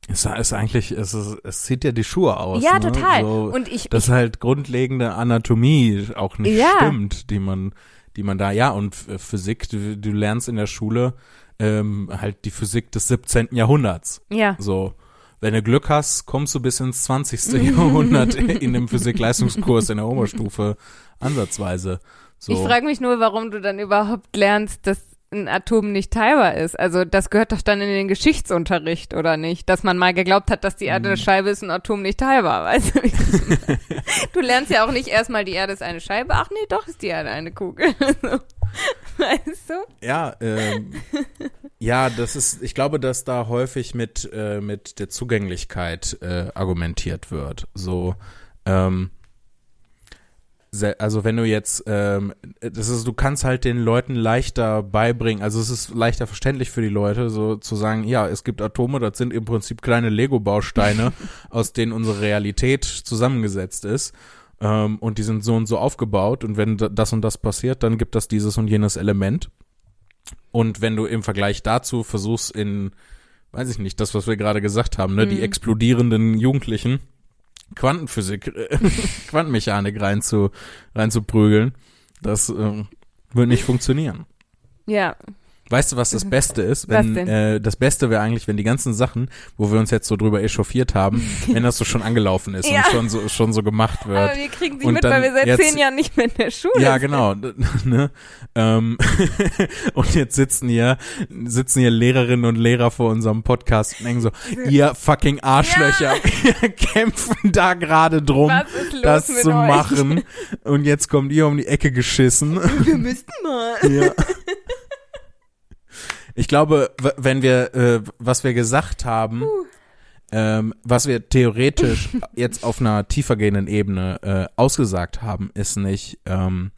es ist eigentlich es ist, es zieht ja die Schuhe aus ja, ne? total. so, und ich, dass halt grundlegende Anatomie auch nicht Ja. stimmt die man die man da ja und Physik du, du lernst in der Schule ähm, halt die Physik des 17. Jahrhunderts ich ja, So, wenn du Glück hast, kommst du bis ins 20. [LAUGHS] Jahrhundert in dem Physik-Leistungskurs in der Oberstufe ansatzweise. So. ich frage mich nur, warum du dann überhaupt lernst, dass ein Atom nicht teilbar ist. Also das gehört doch dann in den Geschichtsunterricht, oder nicht? Dass man mal geglaubt hat, dass die Erde eine Hm. Scheibe ist, ein Atom nicht teilbar. [LAUGHS] Weißt du, du lernst ja auch nicht erstmal, die Erde ist eine Scheibe. Ach nee, doch ist die Erde eine Kugel. [LAUGHS] Weißt du? ja, ähm, ja, das ist, ich glaube, dass da häufig mit, äh, mit der Zugänglichkeit äh, argumentiert wird. So, ähm, also wenn du jetzt, ähm, das ist, du kannst halt den Leuten leichter beibringen, also es ist leichter verständlich für die Leute, so zu sagen, ja, es gibt Atome, das sind im Prinzip kleine Lego-Bausteine, [LAUGHS] aus denen unsere Realität zusammengesetzt ist. Ähm, und die sind so und so aufgebaut und wenn da- das und das passiert, dann gibt das dieses und jenes Element. Und wenn du im Vergleich dazu versuchst in, weiß ich nicht, das, was wir gerade gesagt haben, ne, die Mhm. explodierenden Jugendlichen, Quantenphysik, äh, [LAUGHS] Quantenmechanik rein zu, reinzuprügeln, das ähm, wird nicht funktionieren. Ja, Weißt du, was das Beste ist? Wenn? Äh, das Beste wäre eigentlich, wenn die ganzen Sachen, wo wir uns jetzt so drüber echauffiert haben, [LAUGHS] wenn das so schon angelaufen ist Ja. und schon so, schon so gemacht wird. aber wir kriegen sie Und mit, weil wir seit jetzt- zehn Jahren nicht mehr in der Schule Ja, sind. genau. [LAUGHS] ne? ähm, [LAUGHS] und jetzt sitzen hier, sitzen hier Lehrerinnen und Lehrer vor unserem Podcast und denken so, ihr fucking Arschlöcher, wir kämpfen da gerade drum, das zu euch? machen. Und jetzt kommt ihr um die Ecke geschissen. Wir müssten mal. ja. Ich glaube, wenn wir, äh, was wir gesagt haben, ähm, was wir theoretisch [LAUGHS] jetzt auf einer tiefergehenden Ebene äh, ausgesagt haben, ist nicht, ähm,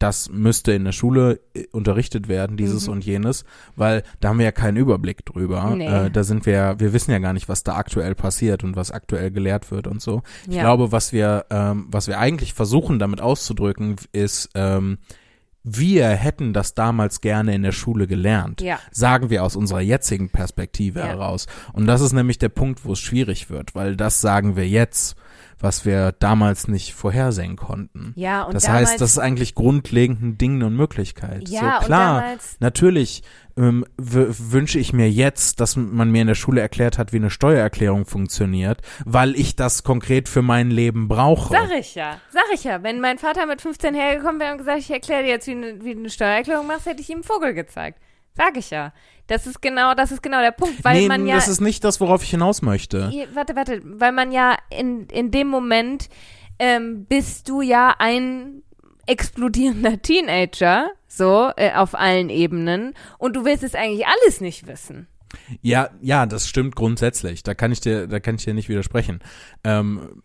das müsste in der Schule äh, unterrichtet werden, dieses Mhm. und jenes, weil da haben wir ja keinen Überblick drüber. Nee. Äh, da sind wir, wir wissen ja gar nicht, was da aktuell passiert und was aktuell gelehrt wird und so. Ich Ja. glaube, was wir, ähm, was wir eigentlich versuchen damit auszudrücken, ist, ähm, wir hätten das damals gerne in der Schule gelernt. Ja. Sagen wir aus unserer jetzigen Perspektive Ja. heraus. Und das ist nämlich der Punkt, wo es schwierig wird, weil das sagen wir jetzt, was wir damals nicht vorhersehen konnten. Ja, und das damals, heißt, das ist eigentlich grundlegend ein Ding und Möglichkeit. ja, so klar, und damals, Natürlich ähm, wünsche ich mir jetzt, dass man mir in der Schule erklärt hat, wie eine Steuererklärung funktioniert, weil ich das konkret für mein Leben brauche. sag ich ja, sag ich ja. Wenn mein Vater mit 15 hergekommen wäre und gesagt, ich erkläre dir jetzt, wie, eine, wie du eine Steuererklärung machst, hätte ich ihm einen Vogel gezeigt. Sag ich ja. Das ist genau, das ist genau der Punkt, weil nee, man ja das ist nicht das, worauf ich hinaus möchte. Warte, warte, weil man ja in, in dem Moment ähm, bist du ja ein explodierender Teenager, so äh, auf allen Ebenen, und du willst es eigentlich alles nicht wissen. Ja, ja, das stimmt grundsätzlich. Da kann ich dir, da kann ich dir nicht widersprechen. Ähm,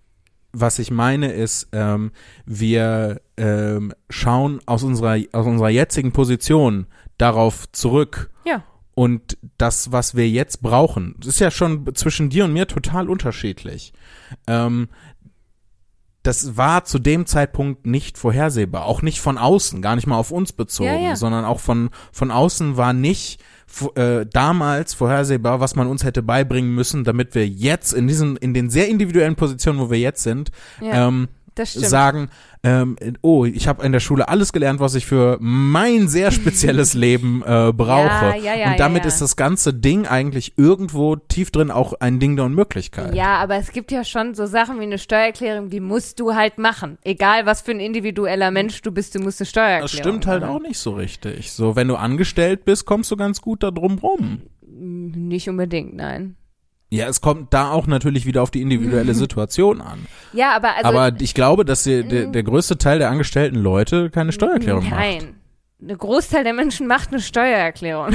was ich meine ist, ähm, wir ähm, schauen aus unserer aus unserer jetzigen Position darauf zurück. Ja. Und das, was wir jetzt brauchen, ist ja schon zwischen dir und mir total unterschiedlich. Ähm, das war zu dem Zeitpunkt nicht vorhersehbar, auch nicht von außen, gar nicht mal auf uns bezogen, Ja, ja. sondern auch von von außen war nicht äh, damals vorhersehbar, was man uns hätte beibringen müssen, damit wir jetzt in diesen in den sehr individuellen Positionen, wo wir jetzt sind, Ja, ähm. Sagen, ähm, oh, ich habe in der Schule alles gelernt, was ich für mein sehr spezielles [LAUGHS] Leben äh, brauche. Ja, ja, ja, und damit ist das ganze Ding eigentlich irgendwo tief drin auch ein Ding der Unmöglichkeit. Ja, aber es gibt ja schon so Sachen wie eine Steuererklärung, die musst du halt machen. Egal, was für ein individueller Mensch du bist, du musst eine Steuererklärung Das stimmt halt machen. auch nicht so richtig. So, wenn du angestellt bist, kommst du ganz gut da drum rum. Nicht unbedingt, nein. Ja, es kommt da auch natürlich wieder auf die individuelle [LAUGHS] Situation an. Ja, aber also. Aber ich glaube, dass die, der, der größte Teil der angestellten Leute keine Steuererklärung macht. Nein. Ein Großteil der Menschen macht eine Steuererklärung.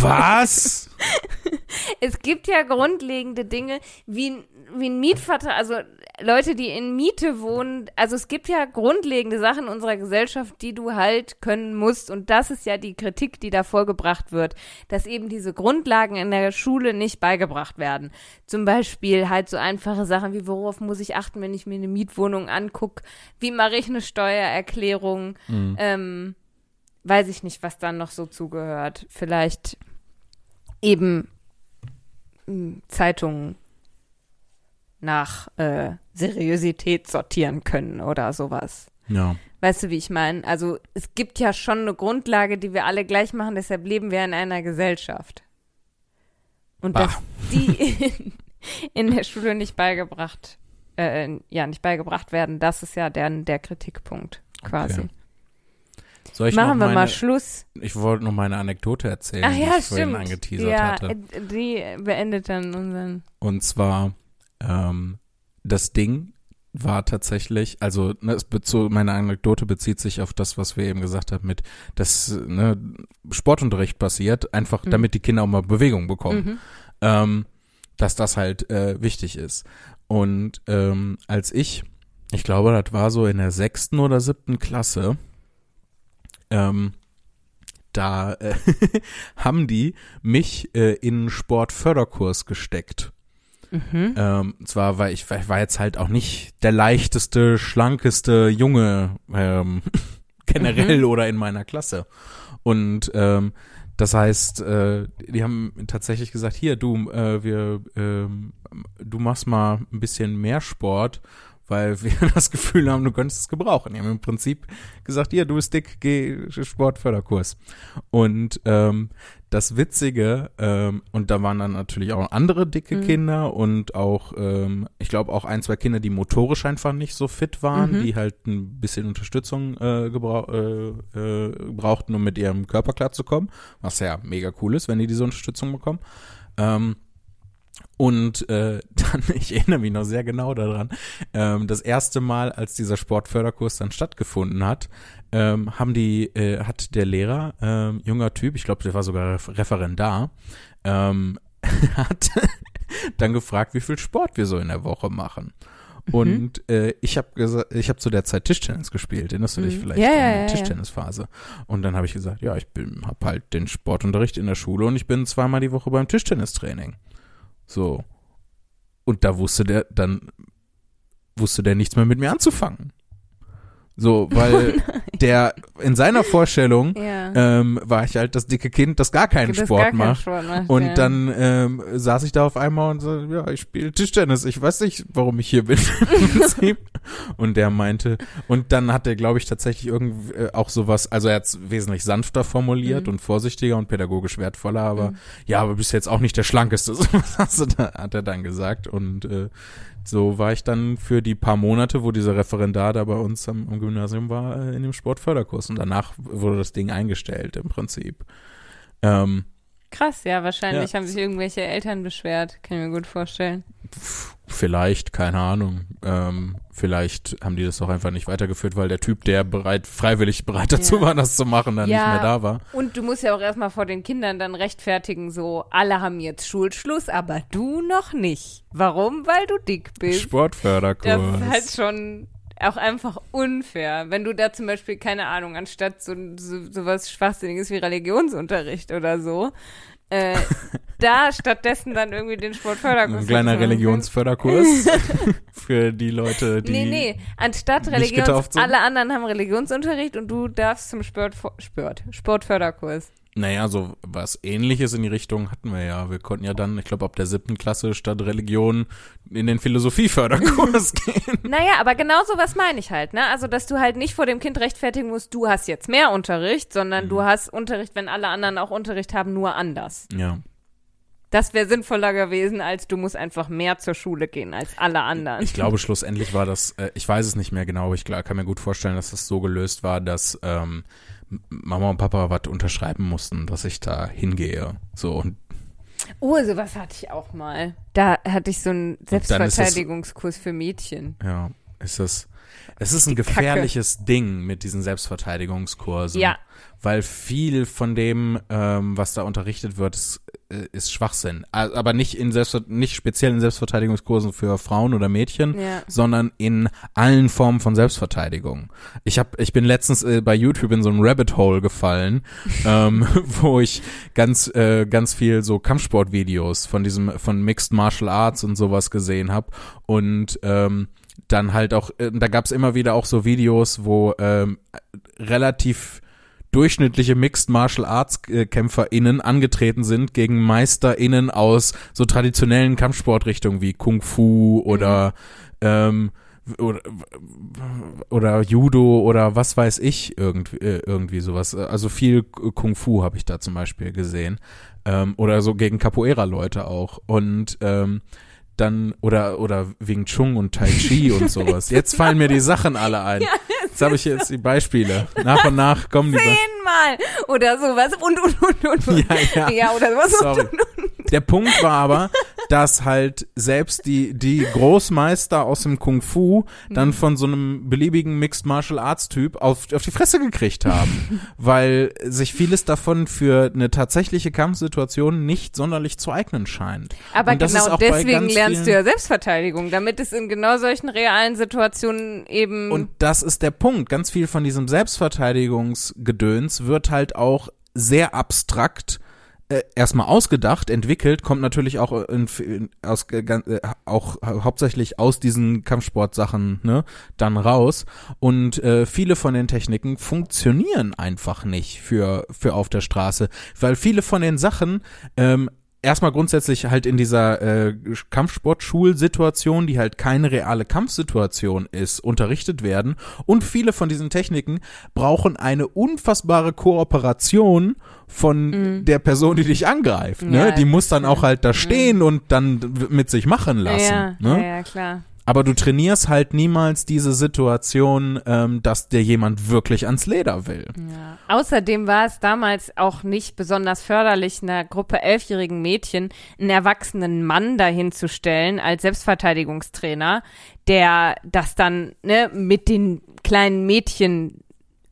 Was? [LAUGHS] [LAUGHS] es gibt ja grundlegende Dinge wie, ein- wie ein Mietvertrag, also Leute, die in Miete wohnen. Also es gibt ja grundlegende Sachen in unserer Gesellschaft, die du halt können musst. Und das ist ja die Kritik, die da vorgebracht wird, dass eben diese Grundlagen in der Schule nicht beigebracht werden. Zum Beispiel halt so einfache Sachen wie, worauf muss ich achten, wenn ich mir eine Mietwohnung angucke? Wie mache ich eine Steuererklärung? Ähm, weiß ich nicht, was dann noch so zugehört. Vielleicht eben Zeitungen nach äh, Seriosität sortieren können oder sowas. Ja. Weißt du, wie ich meine? Also es gibt ja schon eine Grundlage, die wir alle gleich machen, deshalb leben wir in einer Gesellschaft. Und Bah. dass die in, in der Schule nicht beigebracht, äh, ja, nicht beigebracht werden, das ist ja der, der Kritikpunkt quasi. Okay. Soll ich Machen noch wir meine, mal Schluss. Ich wollte noch meine Anekdote erzählen, Ach die ja, ich vorhin stimmt. angeteasert ja, hatte. die beendet dann unseren. Und zwar, ähm, das Ding war tatsächlich, also ne, es bezo meine Anekdote bezieht sich auf das, was wir eben gesagt haben, mit, dass ne, Sportunterricht passiert, einfach Mhm. damit die Kinder auch mal Bewegung bekommen. Mhm. ähm, dass das halt äh, wichtig ist. Und ähm, als ich, ich glaube, das war so in der sechsten oder siebten Klasse, ähm, da äh, [LAUGHS] haben die mich äh, in einen Sportförderkurs gesteckt. Mhm. Ähm, zwar war ich, ich war jetzt halt auch nicht der leichteste, schlankeste Junge ähm, [LAUGHS] generell oder in meiner Klasse. Und ähm, das heißt, äh, die haben tatsächlich gesagt, hier, du, äh, wir, ähm, du machst mal ein bisschen mehr Sport, weil wir [LAUGHS] das Gefühl haben, du könntest es gebrauchen. Die haben im Prinzip gesagt, hier, du bist dick, geh Sportförderkurs. Und ähm, das Witzige, ähm, und da waren dann natürlich auch andere dicke Mhm. Kinder und auch, ähm, ich glaube auch ein, zwei Kinder, die motorisch einfach nicht so fit waren, Mhm. die halt ein bisschen Unterstützung äh, gebrau äh, äh, brauchten, um mit ihrem Körper klarzukommen, was ja mega cool ist, wenn die diese Unterstützung bekommen. Ähm, und äh, [LAUGHS] dann, ich erinnere mich noch sehr genau daran, ähm, das erste Mal, als dieser Sportförderkurs dann stattgefunden hat, ähm, haben die, äh, hat der Lehrer, ähm, junger Typ, ich glaube, der war sogar Ref- Referendar, ähm, [LAUGHS] hat dann gefragt, wie viel Sport wir so in der Woche machen. Mhm. Und äh, ich habe gesagt, ich habe zu der Zeit Tischtennis gespielt. Erinnerst du dich Mhm. vielleicht Ja, an die ja. Tischtennisphase? Und dann habe ich gesagt, ja, ich bin, habe halt den Sportunterricht in der Schule und ich bin zweimal die Woche beim Tischtennistraining. So. Und da wusste der, dann wusste der nichts mehr mit mir anzufangen. So, weil der in seiner Vorstellung Ja. ähm, war ich halt das dicke Kind, das gar keinen Das gar Sport keinen macht. Sport macht, Und ja. dann ähm, saß ich da auf einmal und so, ja, ich spiele Tischtennis. Ich weiß nicht, warum ich hier bin. [LAUGHS] und der meinte, und dann hat er, glaube ich, tatsächlich irgendwie äh, auch sowas, also er hat es wesentlich sanfter formuliert Mhm. und vorsichtiger und pädagogisch wertvoller, aber Mhm. ja, aber bist jetzt auch nicht der Schlankeste, [LAUGHS] so hat er dann gesagt. Und äh, so war ich dann für die paar Monate, wo dieser Referendar da bei uns am, am Gymnasium war, äh, in dem Sportförderkurs. Und danach wurde das Ding eingestellt im Prinzip. Ähm, Krass, ja, wahrscheinlich Ja. haben sich irgendwelche Eltern beschwert, kann ich mir gut vorstellen. Vielleicht, keine Ahnung. Ähm, vielleicht haben die das auch einfach nicht weitergeführt, weil der Typ, der bereit, freiwillig bereit dazu Ja. war, das zu machen, dann Ja. nicht mehr da war. Und du musst ja auch erstmal vor den Kindern dann rechtfertigen, so, alle haben jetzt Schulschluss, aber du noch nicht. Warum? Weil du dick bist. Sportförderkurs. Das ist halt schon auch einfach unfair. Wenn du da zum Beispiel, keine Ahnung, anstatt so, so, so was Schwachsinniges wie Religionsunterricht oder so, äh, [LAUGHS] da stattdessen dann irgendwie den Sportförderkurs. Ein kleiner. Religionsförderkurs [LAUGHS] für die Leute, die. Nee, nee, anstatt Religions, alle anderen haben Religionsunterricht und du darfst zum Sport, Sport, Sportförderkurs. Naja, so was ähnliches in die Richtung hatten wir ja. Wir konnten ja dann, ich glaube, ab der siebten Klasse statt Religion in den Philosophieförderkurs [LAUGHS] gehen. Naja, aber genau so was meine ich halt, ne? Also, dass du halt nicht vor dem Kind rechtfertigen musst, du hast jetzt mehr Unterricht, sondern Mhm. du hast Unterricht, wenn alle anderen auch Unterricht haben, nur anders. Ja. Das wäre sinnvoller gewesen, als du musst einfach mehr zur Schule gehen als alle anderen. Ich glaube, schlussendlich war das, äh, ich weiß es nicht mehr genau, aber ich kann mir gut vorstellen, dass das so gelöst war, dass ähm, Mama und Papa was unterschreiben mussten, dass ich da hingehe. So, und Oh, sowas hatte ich auch mal. Da hatte ich so einen das- Selbstverteidigungskurs für Mädchen. ja, ist es. Es ist ein Die Kacke. gefährliches Ding mit diesen Selbstverteidigungskursen. Ja. Weil viel von dem, ähm, was da unterrichtet wird, ist, äh, ist Schwachsinn. Aber nicht in Selbstver nicht speziell in Selbstverteidigungskursen für Frauen oder Mädchen, Ja. sondern in allen Formen von Selbstverteidigung. Ich hab, ich bin letztens äh, bei YouTube in so ein Rabbit Hole gefallen, [LAUGHS] ähm, [LAUGHS] wo ich ganz, äh, ganz viel so Kampfsportvideos von diesem, von Mixed Martial Arts und sowas gesehen habe und ähm, dann halt auch, äh, da gab's immer wieder auch so Videos, wo ähm, relativ durchschnittliche Mixed Martial Arts äh, KämpferInnen angetreten sind gegen MeisterInnen aus so traditionellen Kampfsportrichtungen wie Kung Fu oder ähm, oder, oder Judo oder was weiß ich irgendwie, äh, irgendwie sowas. Also viel Kung Fu habe ich da zum Beispiel gesehen. Ähm, oder so gegen Capoeira-Leute auch. Und ähm, dann, oder, oder Wing Chun und Tai Chi und [LAUGHS] sowas. Jetzt fallen mir die Sachen alle ein. [LAUGHS] Jetzt habe ich jetzt die Beispiele. [LAUGHS] Nach und nach kommen die. Zehnmal oder sowas und und und und. und. Ja, ja. ja oder sowas. Sorry. Und, und, und. Der Punkt war aber, dass halt selbst die, die Großmeister aus dem Kung Fu dann von so einem beliebigen Mixed Martial Arts Typ auf, auf die Fresse gekriegt haben, [LAUGHS] weil sich vieles davon für eine tatsächliche Kampfsituation nicht sonderlich zu eignen scheint. Aber genau deswegen lernst du ja Selbstverteidigung, damit es in genau solchen realen Situationen eben. Und das ist der Punkt. Ganz viel von diesem Selbstverteidigungsgedöns wird halt auch sehr abstrakt äh, erstmal ausgedacht, entwickelt, kommt natürlich auch in, in, aus äh, äh, auch hauptsächlich aus diesen Kampfsportsachen ne, dann raus. Und äh, viele von den Techniken funktionieren einfach nicht für für auf der Straße, weil viele von den Sachen ähm, erstmal grundsätzlich halt in dieser äh, Kampfsportschulsituation, die halt keine reale Kampfsituation ist, unterrichtet werden. Und viele von diesen Techniken brauchen eine unfassbare Kooperation von der Person, die dich angreift. Ne? Ja, die muss dann auch halt da stehen und dann mit sich machen lassen. ja, ne? ja, ja, klar. Aber du trainierst halt niemals diese Situation, ähm, dass dir jemand wirklich ans Leder will. Ja. Außerdem war es damals auch nicht besonders förderlich, einer Gruppe elfjährigen Mädchen einen erwachsenen Mann dahin zu stellen als Selbstverteidigungstrainer, der das dann ne, mit den kleinen Mädchen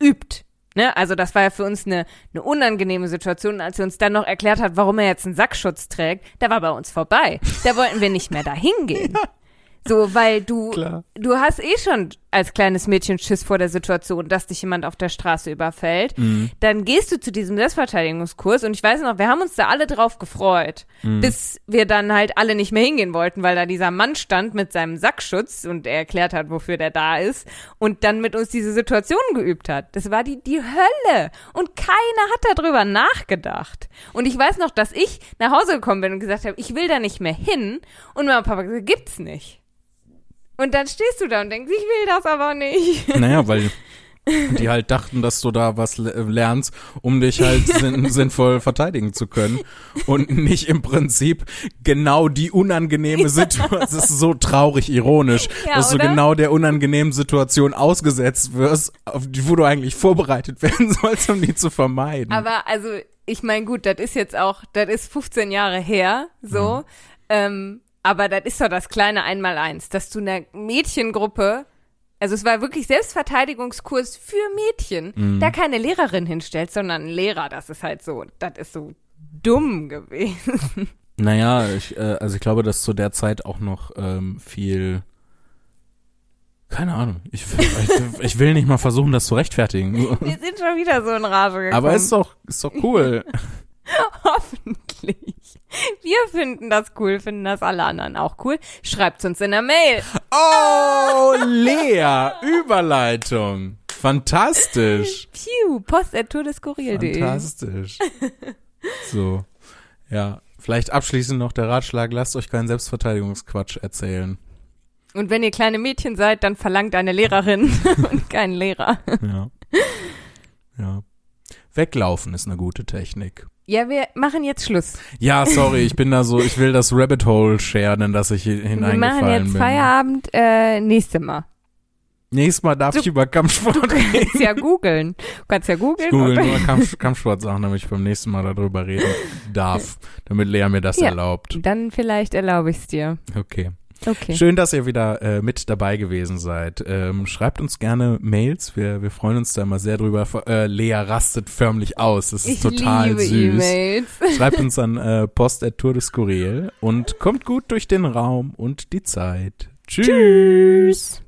übt. Ne? Also das war ja für uns eine, eine unangenehme Situation, als er uns dann noch erklärt hat, warum er jetzt einen Sackschutz trägt. Da war bei uns vorbei. Da wollten wir nicht mehr dahin gehen. [LAUGHS] So, weil du, Klar. du hast eh schon als kleines Mädchen Schiss vor der Situation, dass dich jemand auf der Straße überfällt. Dann gehst du zu diesem Selbstverteidigungskurs und ich weiß noch, wir haben uns da alle drauf gefreut, bis wir dann halt alle nicht mehr hingehen wollten, weil da dieser Mann stand mit seinem Sackschutz und er erklärt hat, wofür der da ist und dann mit uns diese Situation geübt hat. Das war die, die Hölle und keiner hat darüber nachgedacht. Und ich weiß noch, dass ich nach Hause gekommen bin und gesagt habe, ich will da nicht mehr hin und mein Papa gesagt, gibt's nicht. Und dann stehst du da und denkst, ich will das aber nicht. [LAUGHS] Naja, weil die halt dachten, dass du da was le- lernst, um dich halt [LAUGHS] sinn sinnvoll verteidigen zu können und nicht im Prinzip genau die unangenehme [LAUGHS] Situation, es ist so traurig ironisch, Ja, dass du oder? genau der unangenehmen Situation ausgesetzt wirst, auf die, wo du eigentlich vorbereitet werden sollst, um die zu vermeiden. Aber also, ich meine, gut, das ist jetzt auch, das ist 15 Jahre her, so. Ähm, Aber das ist doch das kleine Einmaleins, dass du einer Mädchengruppe, also es war wirklich Selbstverteidigungskurs für Mädchen, Mhm. da keine Lehrerin hinstellst, sondern einen Lehrer. Das ist halt so, das ist so dumm gewesen. [LAUGHS] Naja, ich, äh, also ich glaube, dass zu der Zeit auch noch ähm, viel. Keine Ahnung. Ich, [LAUGHS] ich, ich will nicht mal versuchen, das zu rechtfertigen. Wir sind schon wieder so in Rage gekommen. Aber ist doch, ist doch cool. [LAUGHS] [LAUGHS] Hoffentlich. Wir finden das cool, finden das alle anderen auch cool. Schreibt uns in der Mail. Oh, [LAUGHS] Lea, Überleitung. Fantastisch. Piu, post.tourdeskurril.de. Fantastisch. So. Ja. Vielleicht abschließend noch der Ratschlag, lasst euch keinen Selbstverteidigungsquatsch erzählen. Und wenn ihr kleine Mädchen seid, dann verlangt eine Lehrerin [LAUGHS] und keinen Lehrer. Ja. Ja. Weglaufen ist eine gute Technik. Ja, wir machen jetzt Schluss. Ja, sorry, ich bin da so, ich will das Rabbit Hole sharen, in das ich hier Wir hineingefallen machen jetzt bin. Feierabend äh, nächste Mal. Nächstes Mal darf Du- ich über Kampfsport Du reden. kannst ja googeln. Du kannst ja googeln. Google ob- nur Kampf, Kampfsportsachen, damit ich beim nächsten Mal darüber reden darf, damit Lea mir das Ja. erlaubt. Dann vielleicht erlaube ich es dir. Okay. Okay. Schön, dass ihr wieder äh, mit dabei gewesen seid. Ähm, schreibt uns gerne Mails. Wir, wir freuen uns da immer sehr drüber. Äh, Lea rastet förmlich aus. Das ist ich total liebe süß. E-Mails. [LAUGHS] Schreibt uns an äh, post.tour de Skurril und kommt gut durch den Raum und die Zeit. Tschüss. Tschüss.